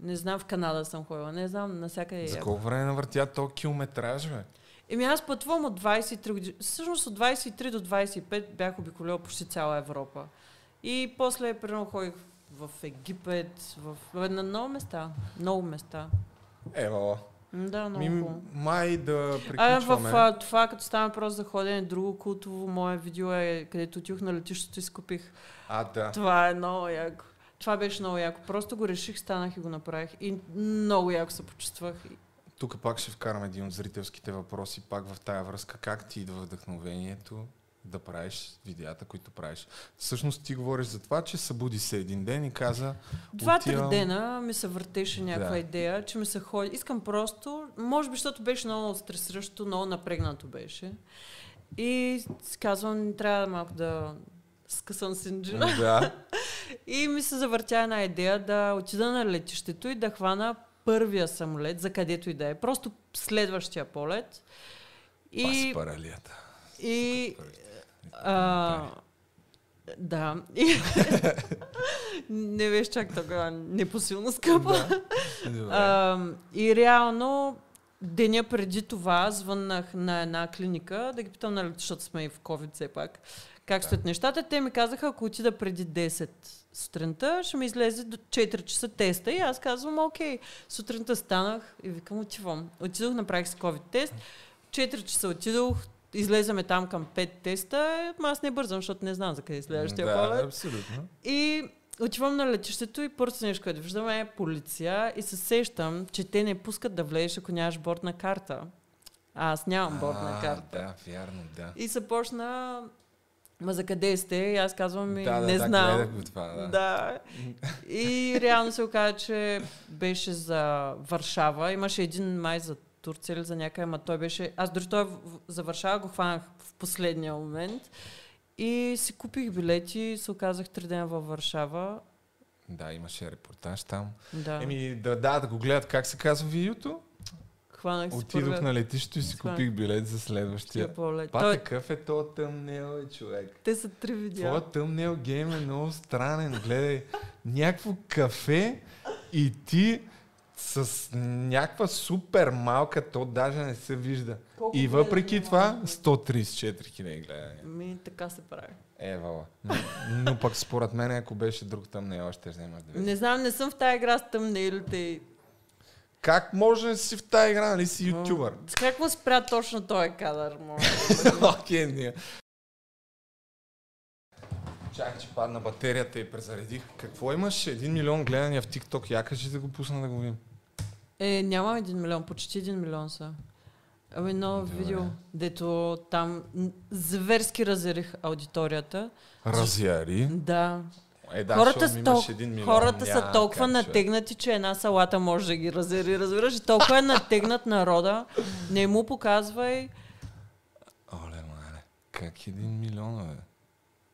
Не знам, в Канада съм ходила. Не знам, навсякъде. За колко време навъртя то километраж, бе? Еми аз пътувам от 23 години. Всъщност от 23 до 25 бях обиколила почти цяла Европа. И после, примерно, ходих в Египет, в... на много места. Много места. Ева, Да, много ми, май да А, приключваме. в а, това, като става въпрос за ходене, друго култово мое видео е, където отидох на летището и си купих. А, да. Това е много яко. Това беше много яко. Просто го реших, станах и го направих. И много яко се почувствах. Тук пак ще вкарам един от зрителските въпроси, пак в тая връзка. Как ти идва вдъхновението да правиш видеята, които правиш? Всъщност ти говориш за това, че събуди се един ден и каза... Два-три отивам- дена ми се въртеше някаква Да. идея, че ми се ходи. Искам просто, може би, защото беше много стресиращо, много напрегнато беше. И казвам, трябва малко да скъсам синджина. Да. [LAUGHS] И ми се завъртя една идея да отида на летището и да хвана първия самолет, за където и да е. Просто следващия полет. И... И, паралията. и а, да. И, [LAUGHS] не беше чак така непосилно скъпа. А, [LAUGHS] и реално деня преди това звъннах на една клиника да ги питам, нали, защото сме и в COVID все пак, как стоят нещата. Те ми казаха, ако отида преди 10 сутринта, ще ми излезе до 4 часа теста. И аз казвам, окей. Сутринта станах и викам, отивам. Отидох, направих си COVID тест. 4 часа отидох, излезаме там към 5 теста. Аз не бързам, защото не знам за къде е следващия да, полет. абсолютно. И отивам на летището и първото нещо, което виждам е полиция и се сещам, че те не пускат да влезеш, ако нямаш бортна карта. А аз нямам бортна карта. Да, вярно, да. И започна, ма за къде сте? И аз казвам, ми, да, да, не да, знам. го това, да. Да. И реално се оказа, че беше за Варшава. Имаше един май за Турция или за някъде, ама той беше... Аз дори той за Варшава го хванах в последния момент. И си купих билети и се оказах три дена във Варшава. Да, имаше репортаж там. Да. Еми, да, да, да го гледат как се казва видеото. Хванах си Отидох първия на летището и си Това е. купих билет за следващия. полет. Па Той, такъв е то тъмнел, е, човек. те са три видеа. Твоя тъмнел гейм е много странен. Гледай, някакво кафе и ти с някаква супер малка, то даже не се вижда. Колко И въпреки това, има? 134 хиляди гледания. Ми, така се прави. Евала. Но, но пък според мен, ако беше друг тъмнел, ще вземаш да Не знам, не съм в тази игра с тъмнелите. Как може да си в тази игра, нали си ютубър? С какво спря точно този кадър? [LAUGHS] Окей, ние. Чак, че падна батерията и презаредих. Какво имаш? Един милион гледания в TikTok. Я кажи да го пусна да го видим. Е, няма един милион, почти един милион са. Ами едно Добре. видео, дето там зверски разерих аудиторията. Разяри. Да. Е, да, хората са, тол... един милион, хората са няма толкова как, натегнати, че една салата може да ги разери, разбираш? И толкова е натегнат народа. Не му показвай. Оле, мале. Как един милион, бе?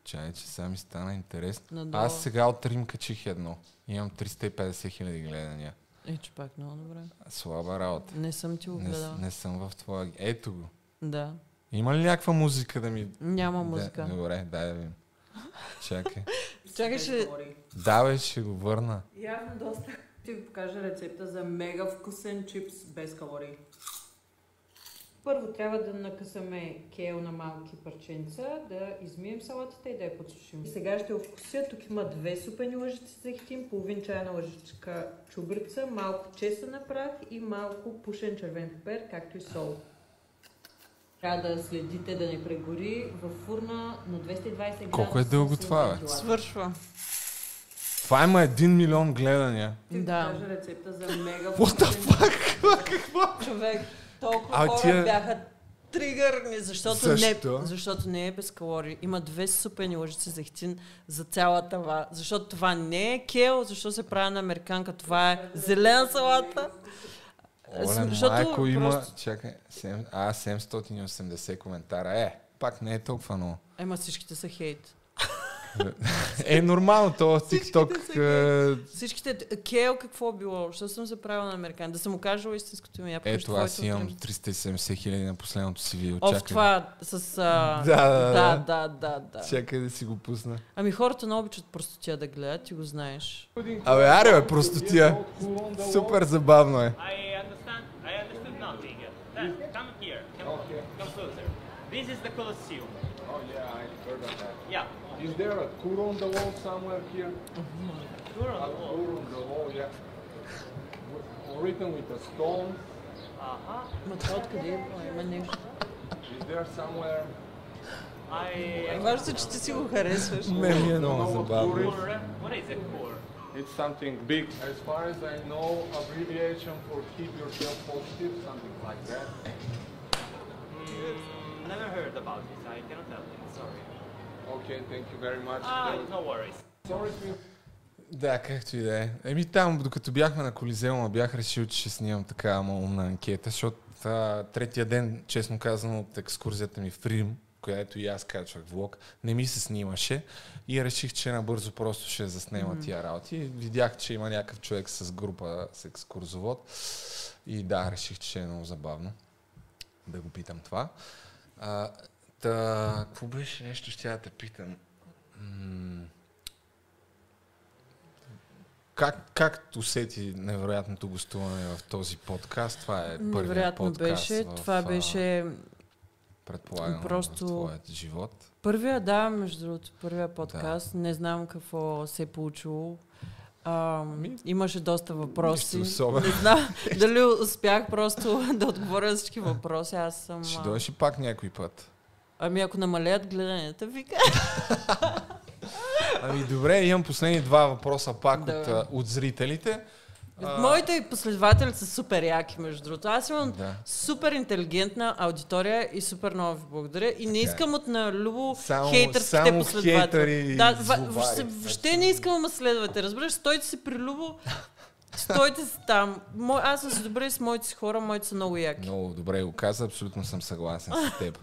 Чай, че сега ми стана интересно. Надолу. Аз сега от Рим качих едно. Имам 350 хиляди гледания. Е, че пак много добре. Слаба работа. Не съм ти го Не, гледала. не съм в твоя... Ето го. Да. Има ли някаква музика да ми... Няма музика. Да, добре, дай да видим. Чакай. Чакай, ще... Да, бе, ще го върна. Явно доста. Ще ви покажа рецепта за мега вкусен чипс без калории. Първо трябва да накъсаме кел на малки парченца, да измием салатата и да я подсушим. И сега ще я вкуся. Тук има две супени лъжици зехтин, половин чайна лъжичка чубрица, малко чесън прах и малко пушен червен пепер, както и сол. Трябва да следите да не прегори в фурна на 220 градуса. Колко е дълго това, бе? Свършва. Това има един милион гледания. Да. кажа рецепта за мега What the fuck? Човек, толкова А, хора тия- бяха тригърни, защото, Защо? Не, защото не е без калории. Има две супени лъжици зехтин за цялата ва. Защото това не е кел, защо се прави на американка. Това е зелена салата. Оле, Защото майко има... просто- Чакай, 7... а, 780 коментара. Е, пак не е толкова много. Ема всичките са хейт. Е, нормално, то TikTok... е, Всичките... Кел какво било? Защо съм се правила на американ? Да съм окажала истинското име. Ето, аз имам име. 370 хиляди на последното си видео. О, в Чакай. това с... А... Да, да, да, да. да. Чакай да си го пусна. Ами хората не обичат просто тя да гледат, ти го знаеш. Абе, аре, бе, просто тия. Супер забавно е. Come here. Come, come closer. This is the Colosseum. Oh, yeah, I heard of that. Yeah. Is there a tour on the wall somewhere here? Tour on the wall. on the wall, yeah. Written with a stone. Uh-huh. Ма това откъде е? О, Има нещо. Is there somewhere... I. Важно, че ти си го харесваш. Не ми е много забавно. Core. What is a core? It's something big. As far as I know, abbreviation for keep yourself positive, something like that. Mm, never heard about this. I cannot tell you. Okay, thank you very much. Ah, no worries. Sorry to... Да, както и да е. Еми там, докато бяхме на Колизеума, бях решил, че ще снимам така умна анкета, защото а, третия ден, честно казано, от екскурзията ми в Рим, която и аз качвах влог, не ми се снимаше и реших, че набързо просто ще заснема тия работи. Видях, че има някакъв човек с група с екскурзовод и да, реших, че е много забавно да го питам това. А, та, какво беше нещо, ще я те питам? М- Как, как усети невероятното гостуване в този подкаст? Това е първият подкаст беше. в, Това беше предполагам просто- в твоят живот. първия, да, между другото, първия подкаст. Не знам какво се е получило. А, Ми, имаше доста въпроси. Не знам [LAUGHS] дали успях просто [LAUGHS] да отговоря всички въпроси. Аз съм... Ще дойдеш пак някой път. Ами ако намалеят гледанията, вика. Ами добре, имам последни два въпроса пак Да. от, от зрителите. Моите последователи са супер яки, между другото. Аз имам Да. супер интелигентна аудитория и супер много ви благодаря. И не е. искам от на любо Само- хейтърските само последователи. да, въобще, въобще не искам да следвате. Разбираш, стойте си при любо, стойте си там. Мо, аз съм добре с моите си хора, моите са много яки. Много добре го каза, абсолютно съм съгласен с теб.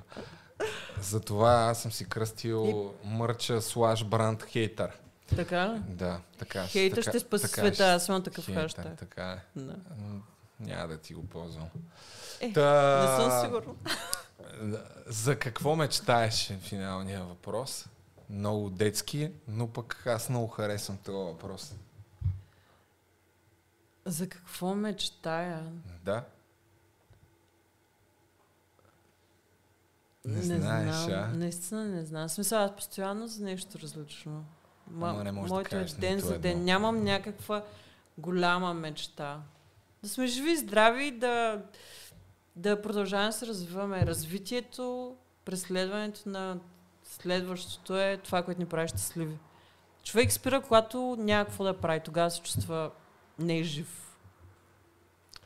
Затова аз съм си кръстил мърча слаш бранд хейтър. Така? Да, така. Хейтър така, ще спаси така света, аз имам такъв хейтър, хаштаг. Така е. Да. Няма да ти го ползвам. Е, Та- Не съм сигурна. [LAUGHS] За какво мечтаеш е финалния въпрос? Много детски, но пък аз много харесвам този въпрос. За какво мечтая? Да? Не знаеш, знам. а? Наистина не знам. В смисъл, аз постоянно за нещо различно. Ма, Ама не да моето е кажеш ден за ден. едно. Нямам някаква голяма мечта. Да сме живи и здрави, да, да продължаваме да се развиваме. Развитието, преследването на следващото е това, което ни прави щастливи. Човек спира, когато няма какво да прави. Тогава се чувства не жив.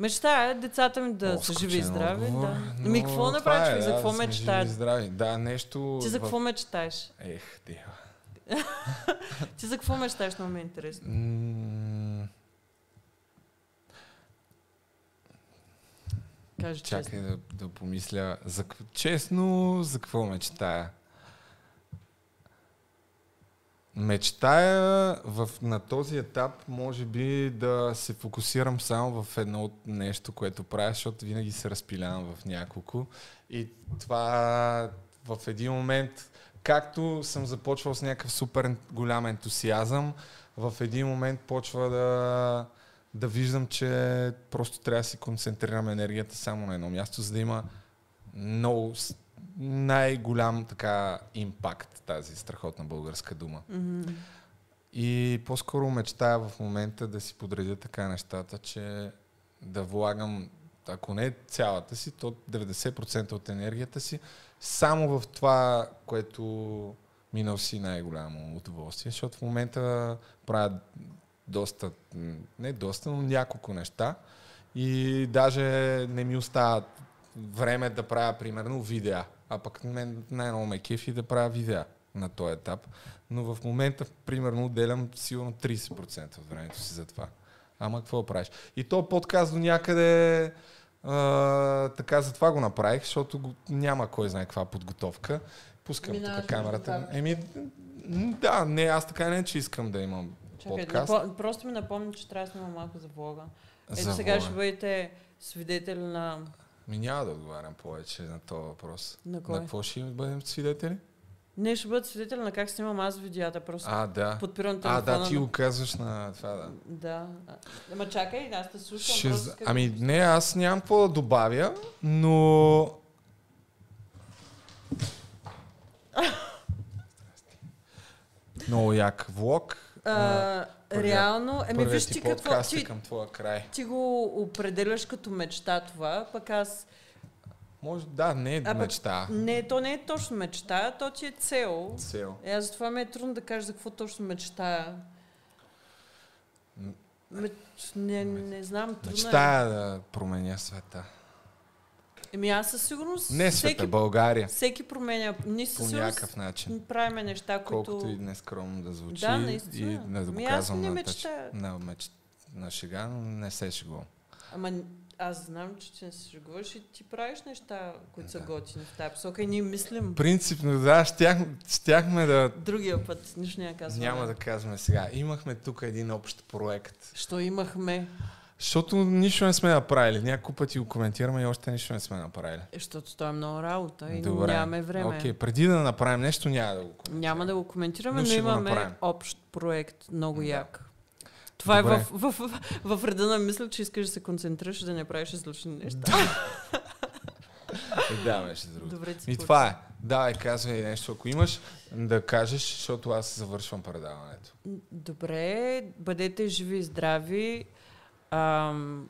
Мечтая децата ми да О, са живи и здрави. отговор, Да. но Ми какво направиш? е, човек? за да, какво да и здрави. Да, нещо... Ти за в- какво мечтаеш? Ех, дева. [LAUGHS] Ти за какво мечтаеш? Много ми е интересно. М, Кажи Чакай честно. да, да помисля. За, честно, за какво мечтая? Мечтая в, на този етап, може би, да се фокусирам само в едно от нещо, което правя, защото винаги се разпилявам в няколко. И това в един момент, както съм започвал с някакъв супер голям ентусиазъм, в един момент почва да, да виждам, че просто трябва да си концентрирам енергията само на едно място, за да има много най-голям така импакт тази страхотна българска дума. Мгм. И по-скоро мечтая в момента да си подредя така нещата, че да влагам, ако не цялата си, то 90% от енергията си само в това, което ми носи най-голямо удоволствие, защото в момента правя доста, не доста, но няколко неща и даже не ми остава време да правя примерно видеа, а пък мен най-много ме кефи да правя видеа на този етап. Но в момента, примерно, отделям сигурно 30% от времето си за това. Ама какво правиш? И то подкаст до някъде а, така затова го направих, защото го, няма кой знае каква подготовка. Пускам Минаваш тук камерата. Еми, да, не, аз така не, че искам да имам Чакай, подкаст. напо... просто ми напомни, че трябва да снимам малко за влога. Ето За сега влога. ще бъдете свидетели на... Ми няма да отговарям повече на този въпрос. На кой? На какво ще бъдем свидетели? Не, ще бъдат свидетели на как снимам аз видеята. Просто А, да. подпирам А, телефона. да, ти го казваш на това, да. Да. А, Ама чакай, аз те слушам. Ще... просто искам- Ами не, аз нямам какво да добавя, но... [LAUGHS] Много як влог. А, реално, еми виж ти какво... е Ти, към твоя край. ти го определяш като мечта това, пък аз... Може, да, не е А, мечта. Не, то не е точно мечта, то ти е цел. Цел. Е, аз затова ми е трудно да кажа за какво точно мечтая. М- Ме... Не, не знам, трудно е. Мечтая да променя света. Еми аз със сигурност Не света, всеки, България. всеки променя. Ние По със някакъв сигурност начин. правиме неща, които... Колкото и нескромно да звучи. Да, наистина. И не да го Ами аз казвам не на, мечтая. тъч- на, меч... на шега, но не се шегувам. Ама аз знам, че ти не се шегуваш и ти правиш неща, които са Да. готини в тази посока и ние мислим. Принципно, да, щях, щяхме да... Другия път, нищо няма казваме. Няма да казваме сега. Имахме тук един общ проект. Що имахме? Защото нищо не сме направили. Няколко пъти го коментираме и още нищо не сме направили. Е, защото това е много работа и Добре. нямаме време. Окей, преди да направим нещо, няма да го коментираме. Няма да го коментираме, Но но, имаме общ проект, много Да. як. Това Добре. е в, в, в, в, реда на мисъл, че искаш да се концентрираш и да не правиш излъчни неща. Да, беше друго. Добре, ти И това е. Давай, казвай нещо, ако имаш, да кажеш, защото аз завършвам предаването. Добре, бъдете живи и здрави. Ам,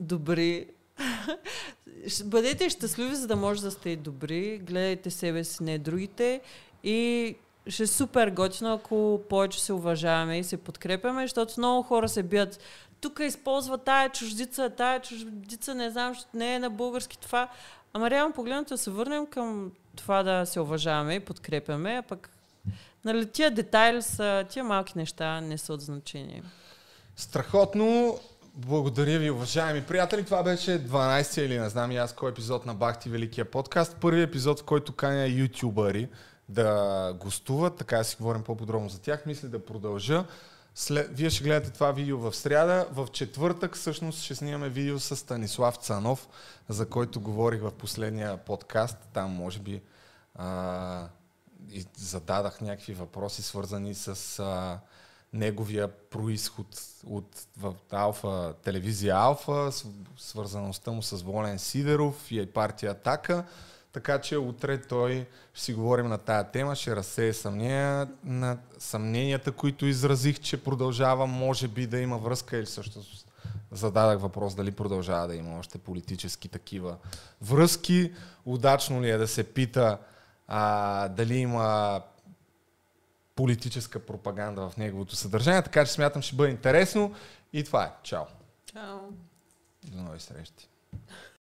добри. [LAUGHS] Бъдете щастливи, за да може да сте добри. Гледайте себе си, не другите. И ще е супер готино, ако повече се уважаваме и се подкрепяме, защото много хора се бият. Тук използва тая чуждица, тая чуждица, не знам, защото не е на български това. Ама реално погледнато да се върнем към това да се уважаваме и подкрепяме, а пък Нали, тия детайли са, тия малки неща не са от значение. Страхотно. Благодаря ви, уважаеми приятели. Това беше 12 или не знам и аз кой епизод на Бахти Великия подкаст. Първи епизод, в който каня ютубъри да гостуват, така да си говорим по-подробно за тях. Мисля да продължа. След... Вие ще гледате това видео в сряда. В четвъртък всъщност ще снимаме видео с Станислав Цанов, за който говорих в последния подкаст. Там може би а, и зададах някакви въпроси, свързани с а, неговия происход от в Алфа, телевизия Алфа, свързаността му с Волен Сидеров и партия Атака. Така че утре той ще си говорим на тая тема, ще разсее съмнения, на съмненията, които изразих, че продължава, може би да има връзка или също зададах въпрос дали продължава да има още политически такива връзки. Удачно ли е да се пита а, дали има политическа пропаганда в неговото съдържание, така че смятам ще бъде интересно и това е. Чао! Чао! До нови срещи.